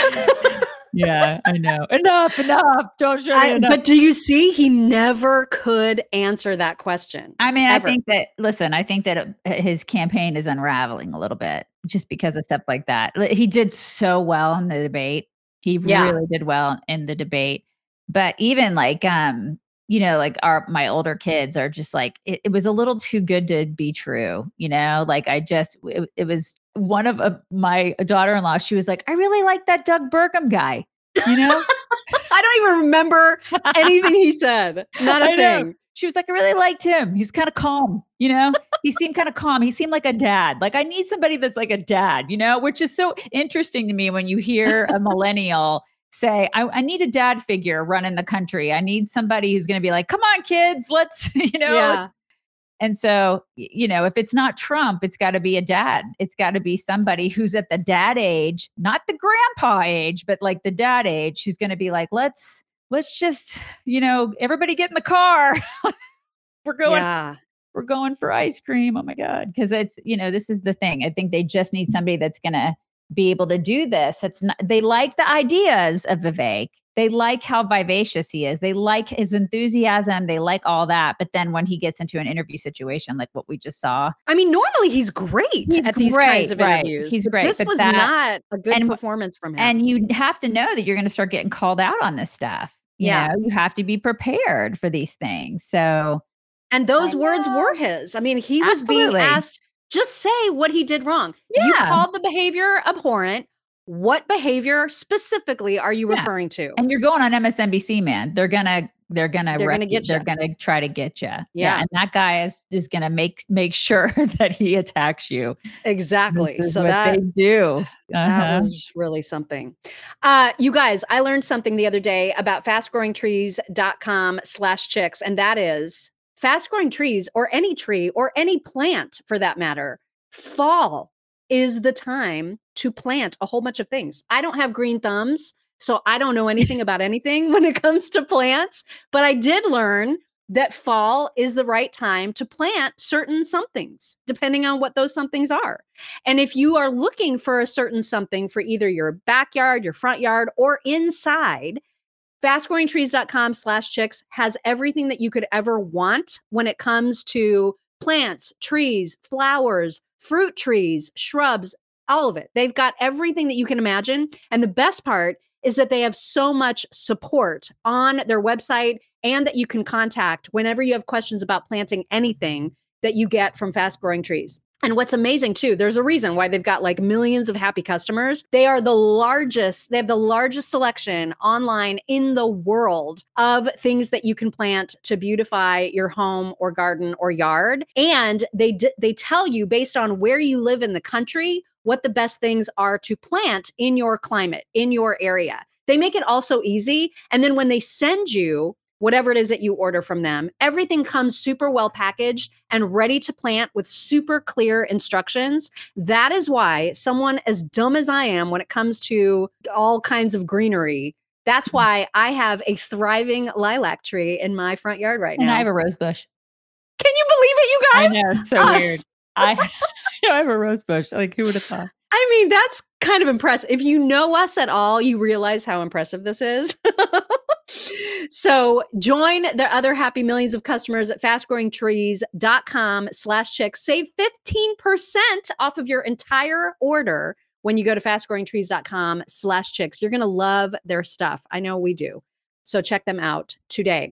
yeah, I know. Enough, enough. Don't show me I, enough. but do you see? He never could answer that question. I mean, Ever. I think that, listen, I think that uh, his campaign is unraveling a little bit just because of stuff like that. He did so well in the debate. He Yeah. really did well in the debate. But even like, um, you know, like our my older kids are just like it, it was a little too good to be true, you know. Like I just it, it was one of uh, my daughter-in-law. She was like, "I really like that Doug Burgum guy," you know. I don't even remember anything he said. Not a I know. thing. She was like, I really liked him. He was kind of calm, you know? he seemed kind of calm. He seemed like a dad. Like, I need somebody that's like a dad, you know? Which is so interesting to me when you hear a millennial say, I, I need a dad figure running the country. I need somebody who's going to be like, come on, kids, let's, you know? Yeah. And so, you know, if it's not Trump, it's got to be a dad. It's got to be somebody who's at the dad age, not the grandpa age, but like the dad age, who's going to be like, let's, let's just, you know, everybody get in the car. We're going, yeah. we're going for ice cream. Oh my God. Because it's, you know, this is the thing. I think they just need somebody that's going to be able to do this. It's not, they like the ideas of Vivek. They like how vivacious he is. They like his enthusiasm. They like all that. But then when he gets into an interview situation like what we just saw, I mean, normally he's great He's at these kinds of right. interviews. He's great, This was that- not a good and- performance from him. and you have to know that you're going to start getting called out on this stuff. You Yeah. know, you have to be prepared for these things. So And those words were his. I mean, he was being asked, just say what he did wrong. You Yeah. called the behavior abhorrent. What behavior specifically are you Yeah. referring to? and you're going on MSNBC, man. They're gonna they're gonna They're gonna you. get They're gonna try to get you. Yeah. and that guy is is gonna make make sure that he attacks you. Exactly. So what that they do. That Uh-huh. was really something. Uh, you guys, I learned something the other day about fastgrowingtrees.com slash chicks, and that is fast growing trees or any tree or any plant for that matter. Fall is the time to plant a whole bunch of things. I don't have green thumbs, so I don't know anything about anything when it comes to plants, but I did learn that fall is the right time to plant certain somethings, depending on what those somethings are. And if you are looking for a certain something for either your backyard, your front yard, or inside, fastgrowingtrees.com slash chicks has everything that you could ever want when it comes to plants, trees, flowers, fruit trees, shrubs, all of it. They've got everything that you can imagine. And the best part is that they have so much support on their website and that you can contact whenever you have questions about planting anything that you get from fast growing trees. And what's amazing too, there's a reason why they've got like millions of happy customers. They are the largest, they have the largest selection online in the world of things that you can plant to beautify your home or garden or yard. And they d- they tell you based on where you live in the country what the best things are to plant in your climate, in your area. They make it also easy. And then when they send you whatever it is that you order from them. Everything comes super well packaged and ready to plant with super clear instructions. That is why someone as dumb as I am when it comes to all kinds of greenery, that's Mm-hmm. why I have a thriving lilac tree in my front yard right now. And. I have a rose bush. Can you believe it, you I guys? know, it's so Us. weird. I, I have a rose bush. Like, who would have thought? I mean, that's kind of impressive. If you know us at all, you realize how impressive this is. so join the other happy millions of customers at fastgrowingtrees.com slash chicks. Save 15% off of your entire order when you go to fastgrowingtrees.com slash chicks. You're going to love their stuff. I know we do. So check them out today.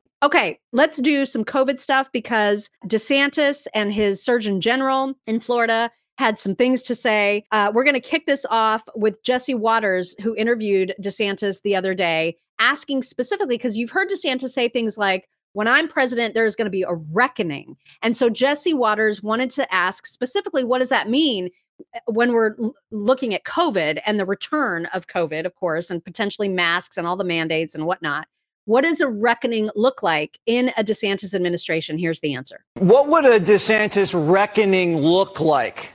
Okay, let's do some COVID stuff because DeSantis and his Surgeon General in Florida had some things to say. Uh, we're going to kick this off with Jesse Watters, who interviewed DeSantis the other day, asking specifically because you've heard DeSantis say things like, when I'm president, there's going to be a reckoning. And so Jesse Watters wanted to ask specifically, what does that mean when we're l- looking at COVID and the return of COVID, of course, and potentially masks and all the mandates and whatnot? What does a reckoning look like in a DeSantis administration? Here's the answer. What would a DeSantis reckoning look like?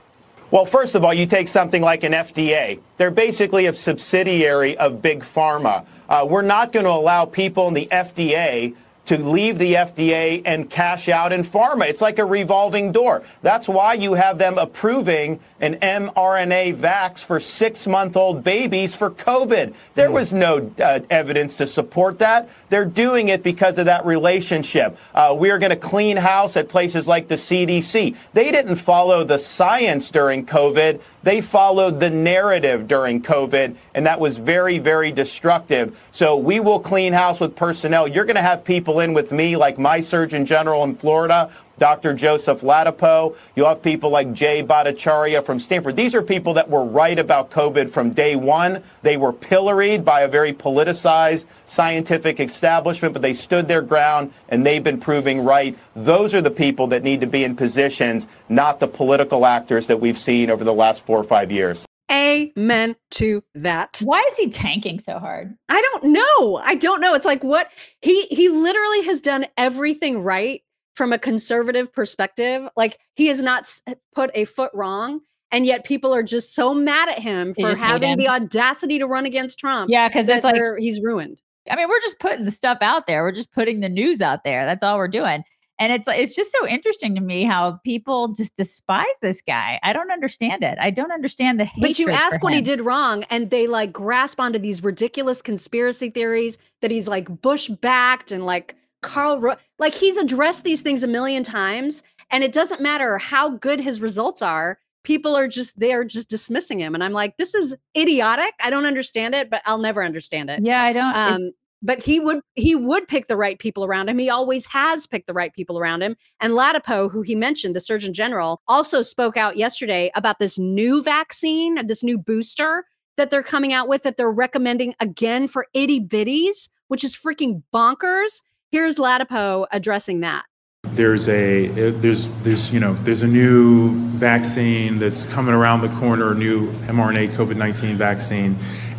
Well, first of all, you take something like an FDA. They're basically a subsidiary of Big Pharma. Uh, we're not going to allow people in the FDA to leave the FDA and cash out in pharma. It's like a revolving door. That's why you have them approving an mRNA vax for six month old babies for COVID. There was no uh, evidence to support that. They're doing it because of that relationship. Uh, we are going to clean house at places like the CDC. They didn't follow the science during COVID. They followed the narrative during COVID, and that was very, very destructive. So we will clean house with personnel. You're going to have people in with me, like my Surgeon General in Florida, Dr. Joseph Ladapo. You'll have people like Jay Bhattacharya from Stanford. These are people that were right about COVID from day one. They were pilloried by a very politicized scientific establishment, but they stood their ground and they've been proving right. Those are the people that need to be in positions, not the political actors that we've seen over the last four or five years. Amen to that. Why is he tanking so hard? I don't know. I don't know. It's like what he he literally has done everything right from a conservative perspective. Like he has not put a foot wrong, and yet people are just so mad at him They for having him. the audacity to run against Trump. Yeah, because that it's like he's ruined. I mean, we're just putting the stuff out there. We're just putting the news out there. That's all we're doing. And it's it's just so interesting to me how people just despise this guy. I don't understand it. I don't understand the. But you ask what he did wrong, and they like grasp onto these ridiculous conspiracy theories that he's like Bush backed and like Karl, Ro- like he's addressed these things a million times, and it doesn't matter how good his results are. People are just they are just dismissing him, and I'm like, this is idiotic. I don't understand it, but I'll never understand it. Yeah, I don't. Um, but he would he would pick the right people around him. He always has picked the right people around him. And Ladapo, who he mentioned, the Surgeon General, also spoke out yesterday about this new vaccine, this new booster that they're coming out with that they're recommending again for itty bitties, which is freaking bonkers. Here's Ladapo addressing that. There's a uh, there's there's you know there's a new vaccine that's coming around the corner, a new mRNA COVID-19 vaccine,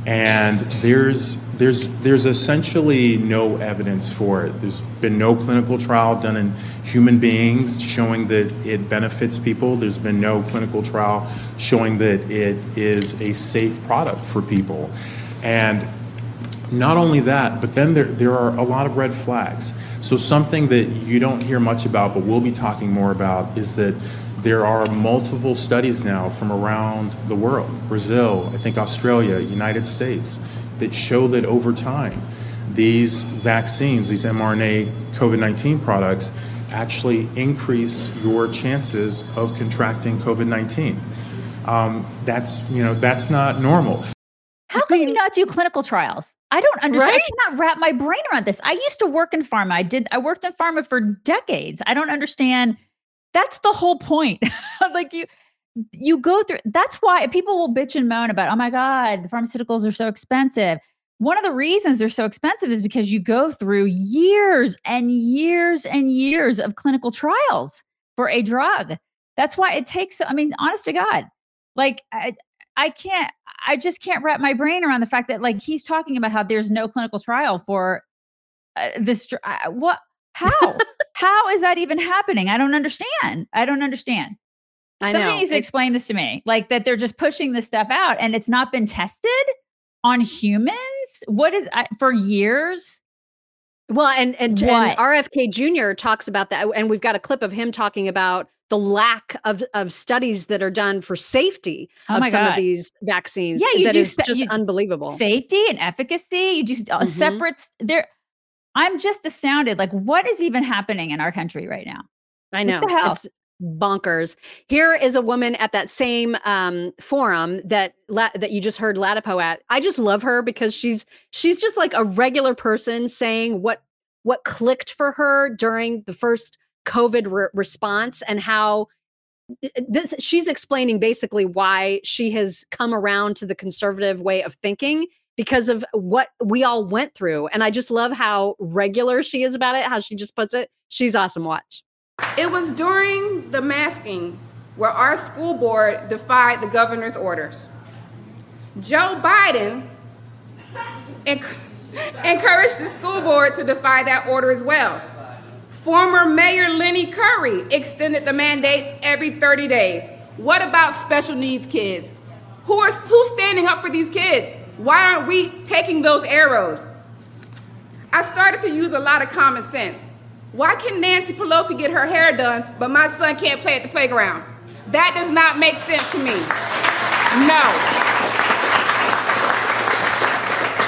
and there's there's there's essentially no evidence for it. There's been no clinical trial done in human beings showing that it benefits people. There's been no clinical trial showing that it is a safe product for people. And not only that, but then there, there are a lot of red flags. So something that you don't hear much about, but we'll be talking more about, is that there are multiple studies now from around the world, Brazil, I think Australia, United States, that show that over time, these vaccines, these mRNA COVID 19 products, actually increase your chances of contracting COVID 19. Um, that's, you know, that's not normal. How can you not do clinical trials? I don't understand. Right? I cannot wrap my brain around this. I used to work in pharma. I did. I worked in pharma for decades. I don't understand. That's the whole point. like you, you go through. That's why people will bitch and moan about. Oh my god, the pharmaceuticals are so expensive. One of the reasons they're so expensive is because you go through years and years and years of clinical trials for a drug. That's why it takes. I mean, honest to God, like I, I can't. I just can't wrap my brain around the fact that like he's talking about how there's no clinical trial for uh, this. Uh, what? How? how is that even happening? I don't understand. I don't understand. I Somebody know. needs to explain this to me. Like that they're just pushing this stuff out and it's not been tested on humans. What is I, for years? Well, and and, and RFK Jr. talks about that, and we've got a clip of him talking about the lack of of studies that are done for safety Oh of some of these vaccines. Yeah, you that do is just you- unbelievable. Safety and efficacy. You just uh, Mhm. separate. There, I'm just astounded. Like, what is even happening in our country right now? I What know the hell? it's bonkers. Here is a woman at that same um, forum that La- that you just heard Ladapo at. I just love her because she's she's just like a regular person saying what what clicked for her during the first COVID re- response and how this she's explaining basically why she has come around to the conservative way of thinking because of what we all went through and i just love how regular she is about it how she just puts it she's awesome watch It was during the masking where our school board defied the governor's orders. Joe Biden encouraged the school board to defy that order as well. Former Mayor Lenny Curry extended the mandates every 30 days. What about special needs kids? Who are who's standing up for these kids? Why aren't we taking those arrows? I started to use a lot of common sense. Why can Nancy Pelosi get her hair done, but my son can't play at the playground? That does not make sense to me. No.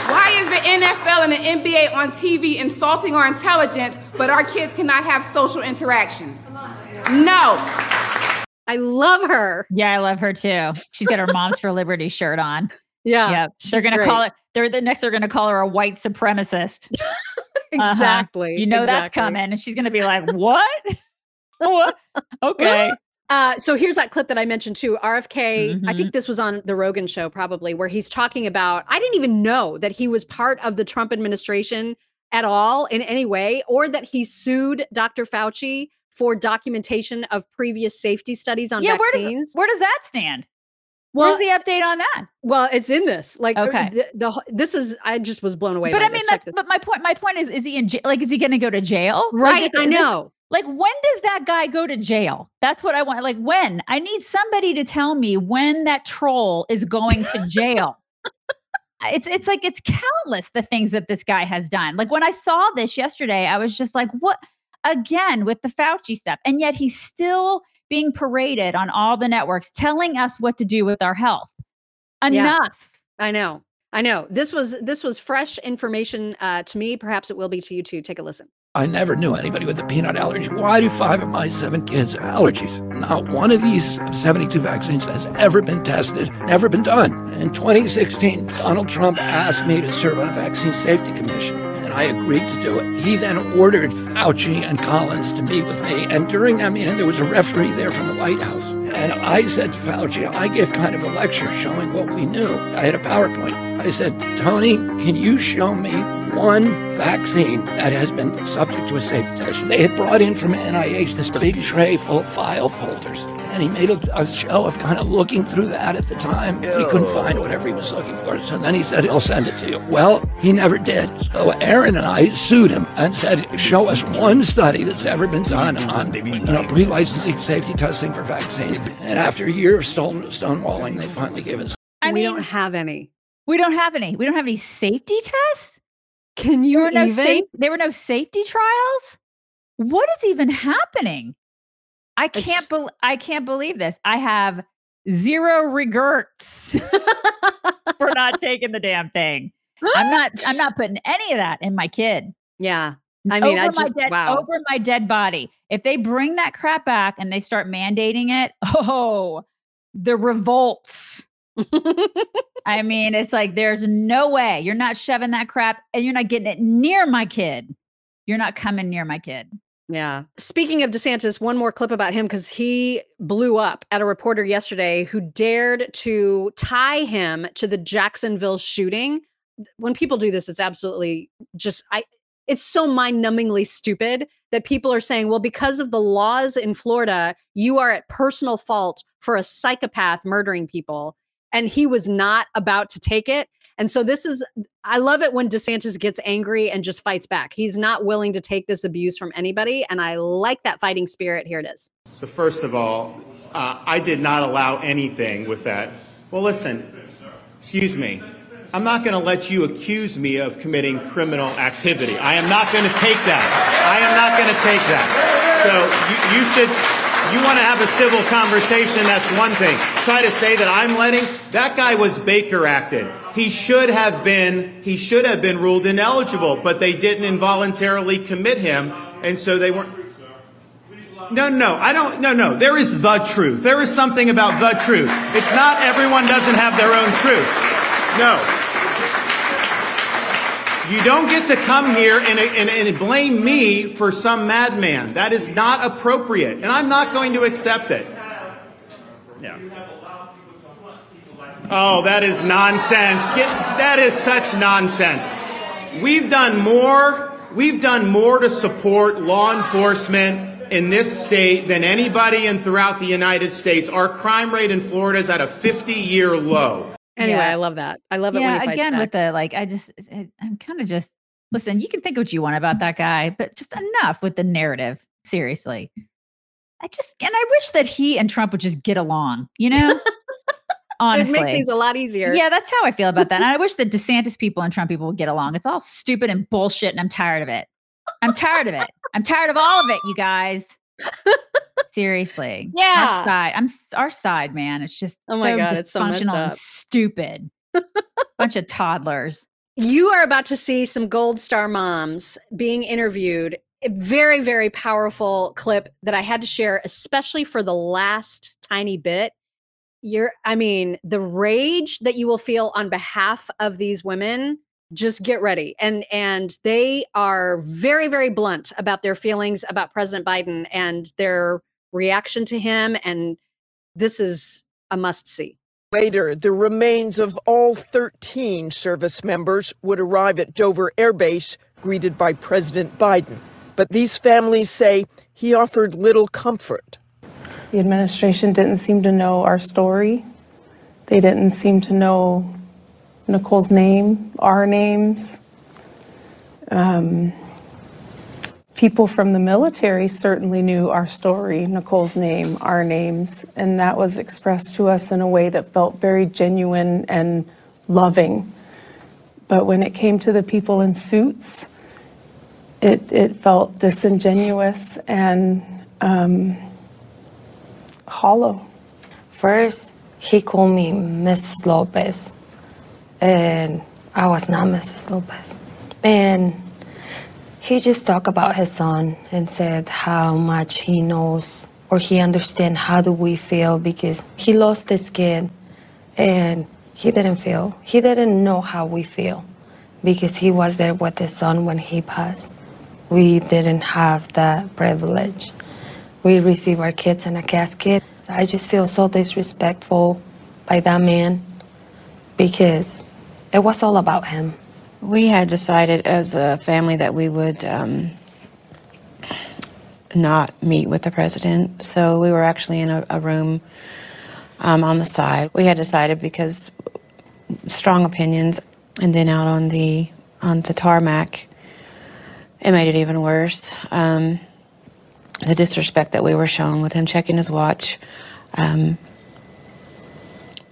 Why is the NFL and the NBA on TV insulting our intelligence, but our kids cannot have social interactions? No. i love her Yeah, I love her too. She's got her Moms for Liberty shirt on. Yeah yeah, they're gonna call it. They're the next. They're gonna call her a white supremacist. Uh-huh. exactly You know that's coming, and she's gonna be like, "What? what? Okay." Uh, so here's that clip that I mentioned too. RFK, I Mhm. think this was on the Rogan show probably, where he's talking about. I didn't even know that he was part of the Trump administration at all in any way, or that he sued Dr. Fauci for documentation of previous safety studies on yeah, where vaccines. does where does that stand? Well, Where's the update on that? well, it's in this. Like, uh, Okay. the, the this is. I just was blown away. But I mean, this. That's but my point. My point is, is he in jail? Like, is he going to go to jail? Like, right. is- I is this- know. like, when does that guy go to jail? That's what I want. Like, when? I need somebody to tell me when that troll is going to jail. it's it's like it's countless the things that this guy has done. Like when I saw this yesterday, I was just like, what? Again with the Fauci stuff, and yet he's still being paraded on all the networks, telling us what to do with our health. Yeah. Enough. I know. I know. This was this was fresh information uh, to me. Perhaps it will be to you too. Take a listen. I never knew anybody with a peanut allergy. Why do five of my seven kids have allergies? Not one of these 72 vaccines has ever been tested, never been done. In 2016, Donald Trump asked me to serve on a vaccine safety commission, and I agreed to do it. He then ordered Fauci and Collins to meet with me, and during that meeting, there was a referee there from the White House. And I said to Fauci, I gave kind of a lecture showing what we knew. I had a PowerPoint. I said, Tony, can you show me one vaccine that has been subject to a safety test? They had brought in from NIH this big tray full of file folders. And he made a, a show of kind of looking through that at the time. He couldn't find whatever he was looking for. So then he said, he'll send it to you. Well, he never did. So Aaron and I sued him and said, show us one study that's ever been done on you know, pre-licensing safety testing for vaccines. And after a year of stone, stonewalling, they finally gave us. I we mean, don't have any. we don't have any. We don't have any safety tests. Can you There were no safe. There were no safety trials. What is even happening? I can't. bel I can't believe this. I have zero regrets for not taking the damn thing. I'm not. I'm not putting any of that in my kid. Yeah. I mean, I Over my just- dead, wow. over my dead body. If they bring that crap back and they start mandating it, oh, the revolts. I mean, it's like there's no way you're not shoving that crap and you're not getting it near my kid. You're not coming near my kid. Yeah. Speaking of DeSantis, one more clip about him because he blew up at a reporter yesterday who dared to tie him to the Jacksonville shooting. When people do this, it's absolutely just I it's so mind-numbingly stupid that people are saying, well, because of the laws in Florida, you are at personal fault for a psychopath murdering people. And he was not about to take it. And so this is I love it when DeSantis gets angry and just fights back. He's not willing to take this abuse from anybody. And I like that fighting spirit. Here it is. So first of all, uh, I did not allow anything with that. Well, listen, excuse me. I'm not going to let you accuse me of committing criminal activity. I am not going to take that. I am not going to take that. So you, you should, you want to have a civil conversation, that's one thing. Try to say that I'm letting, that guy was Baker acted. He should have been, he should have been ruled ineligible, but they didn't involuntarily commit him, and so they weren't. No, no, I don't, no, no. There is the truth. There is something about the truth. It's not everyone doesn't have their own truth. No. You don't get to come here and, and, and blame me for some madman. That is not appropriate, and I'm not going to accept it. Yeah. Oh, that is nonsense. Get, that is such nonsense. We've done more, we've done more to support law enforcement in this state than anybody in throughout the United States. Our crime rate in Florida is at a 50 year low. Anyway, Yeah. I love that. I love it yeah, when he fights again back. with the like, I just, I'm kind of just listen. You can think what you want about that guy, but just enough with the narrative. Seriously, I just and I wish that he and Trump would just get along. You know, honestly, It'd make things a lot easier. Yeah, that's how I feel about that. And I wish the DeSantis people and Trump people would get along. It's all stupid and bullshit, and I'm tired of it. I'm tired of it. I'm tired of all of it, you guys. Seriously. Yeah. Our side. I'm our side, man. It's just Oh my so God, it's so messed dysfunctional and up. stupid. Bunch of toddlers. You are about to see some gold star moms being interviewed. A very, very powerful clip that I had to share, especially for the last tiny bit. You're, I mean, the rage that you will feel on behalf of these women, just get ready. And and they are very, very blunt about their feelings about President Biden and their reaction to him. And this is a must see. Later, the remains of all 13 service members would arrive at Dover Air Base, greeted by President Biden. But these families say he offered little comfort. The administration didn't seem to know our story. They didn't seem to know Nicole's name, our names. Um, people from the military certainly knew our story, Nicole's name, our names, and that was expressed to us in a way that felt very genuine and loving. But when it came to the people in suits, it, it felt disingenuous and um, hollow. First, he called me Mrs. Lopez, and I was not Mrs. Lopez. And he just talked about his son and said how much he knows or he understands how do we feel because he lost his kid and he didn't feel he didn't know how we feel because he was there with his son when he passed we didn't have that privilege we receive our kids in a casket. I just feel so disrespectful by that man because it was all about him. We had decided as a family that we would um, not meet with the president. So we were actually in a, a room um, on the side. We had decided because strong opinions, and then out on the on the tarmac, it made it even worse. Um, the disrespect that we were shown with him checking his watch, um,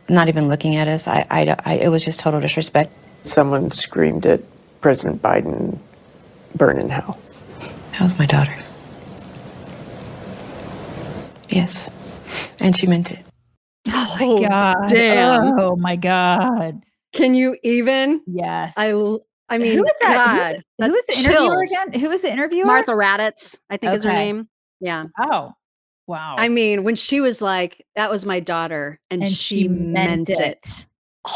not even looking at us. I, I, I, it was just total disrespect. Someone screamed at President Biden, burn in hell. That was my daughter. Yes. And she meant it. Oh my god! damn. Oh my god! Can you even? Yes. I, I mean, who was that? God, who was, who was the interviewer again? Who was the interviewer? Martha Raddatz, I think is her name. Yeah. Oh, wow. I mean, when she was like, "That was my daughter," and, And she, she meant, meant it. it.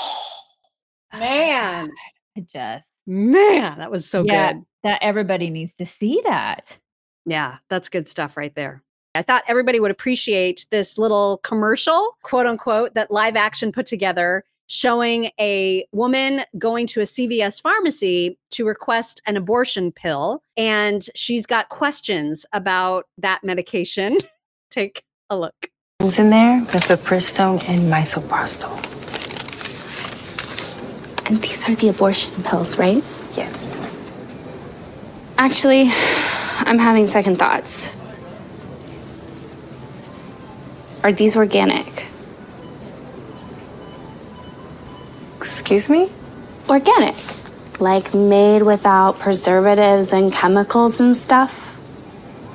Oh man, I just man, that was so yeah, good. That everybody needs to see that. Yeah, that's good stuff right there. I thought everybody would appreciate this little commercial, quote unquote, that live action put together showing a woman going to a CVS pharmacy to request an abortion pill. And she's got questions about that medication. Take a look. What's in there? Mifepristone and misoprostol. And these are the abortion pills, right? Yes. Actually, I'm having second thoughts. Are these organic? Excuse me? Organic. Like made without preservatives and chemicals and stuff?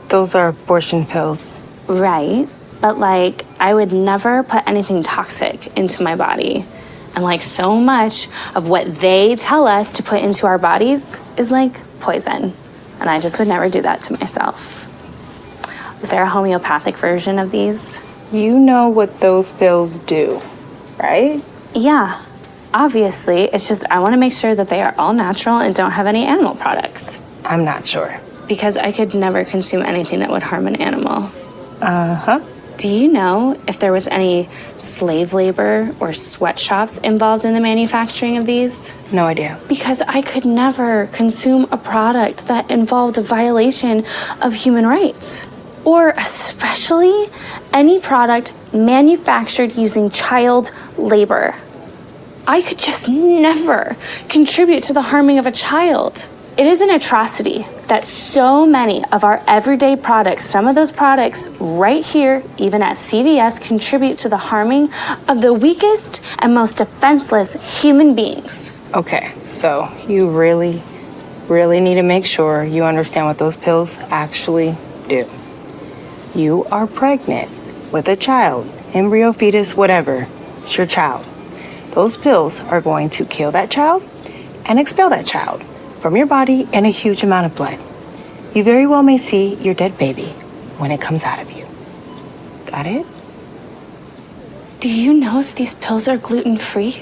Those are abortion pills. Right. But like, I would never put anything toxic into my body. And like, so much of what they tell us to put into our bodies is like poison. And I just would never do that to myself. Is there a homeopathic version of these? You know what those pills do, right? Yeah, obviously. It's just I want to make sure that they are all natural and don't have any animal products. I'm not sure. Because I could never consume anything that would harm an animal. Uh huh. Do you know if there was any slave labor or sweatshops involved in the manufacturing of these? No idea. Because I could never consume a product that involved a violation of human rights. Or especially any product manufactured using child labor. I could just never contribute to the harming of a child. It is an atrocity that so many of our everyday products, some of those products right here, even at CVS, contribute to the harming of the weakest and most defenseless human beings. Okay, so you really, really need to make sure you understand what those pills actually do. You are pregnant with a child, embryo, fetus, whatever. It's your child. Those pills are going to kill that child and expel that child from your body in a huge amount of blood. You very well may see your dead baby when it comes out of you. Got it? Do you know if these pills are gluten free?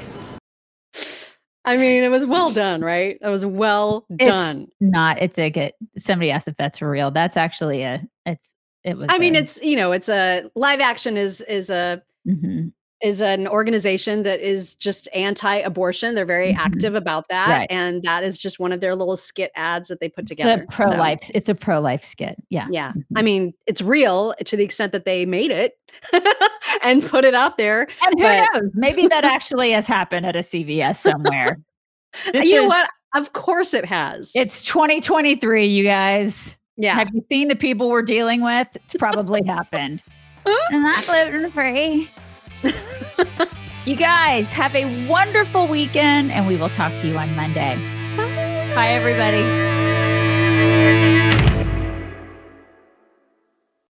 I mean, it was well done, right? It was well done. It's not. It's a good. Somebody asked if that's real. That's actually a. It's. It was. I mean, a- it's you know, it's a live action is is a Mhm. Is an organization that is just anti-abortion. They're very Mhm. active about that, Right. and that is just one of their little skit ads that they put It's together. a pro So. It's a pro life skit. Yeah. Yeah, I mean, it's real to the extent that they made it and put it out there. And who but- knows? Maybe that actually has happened at a CVS somewhere. This you know what? Of course, it has. It's 2023, you guys. Yeah. Have you seen the people we're dealing with? It's probably happened. and not gluten free. you guys have a wonderful weekend, and we will talk to you on Monday. Bye, everybody.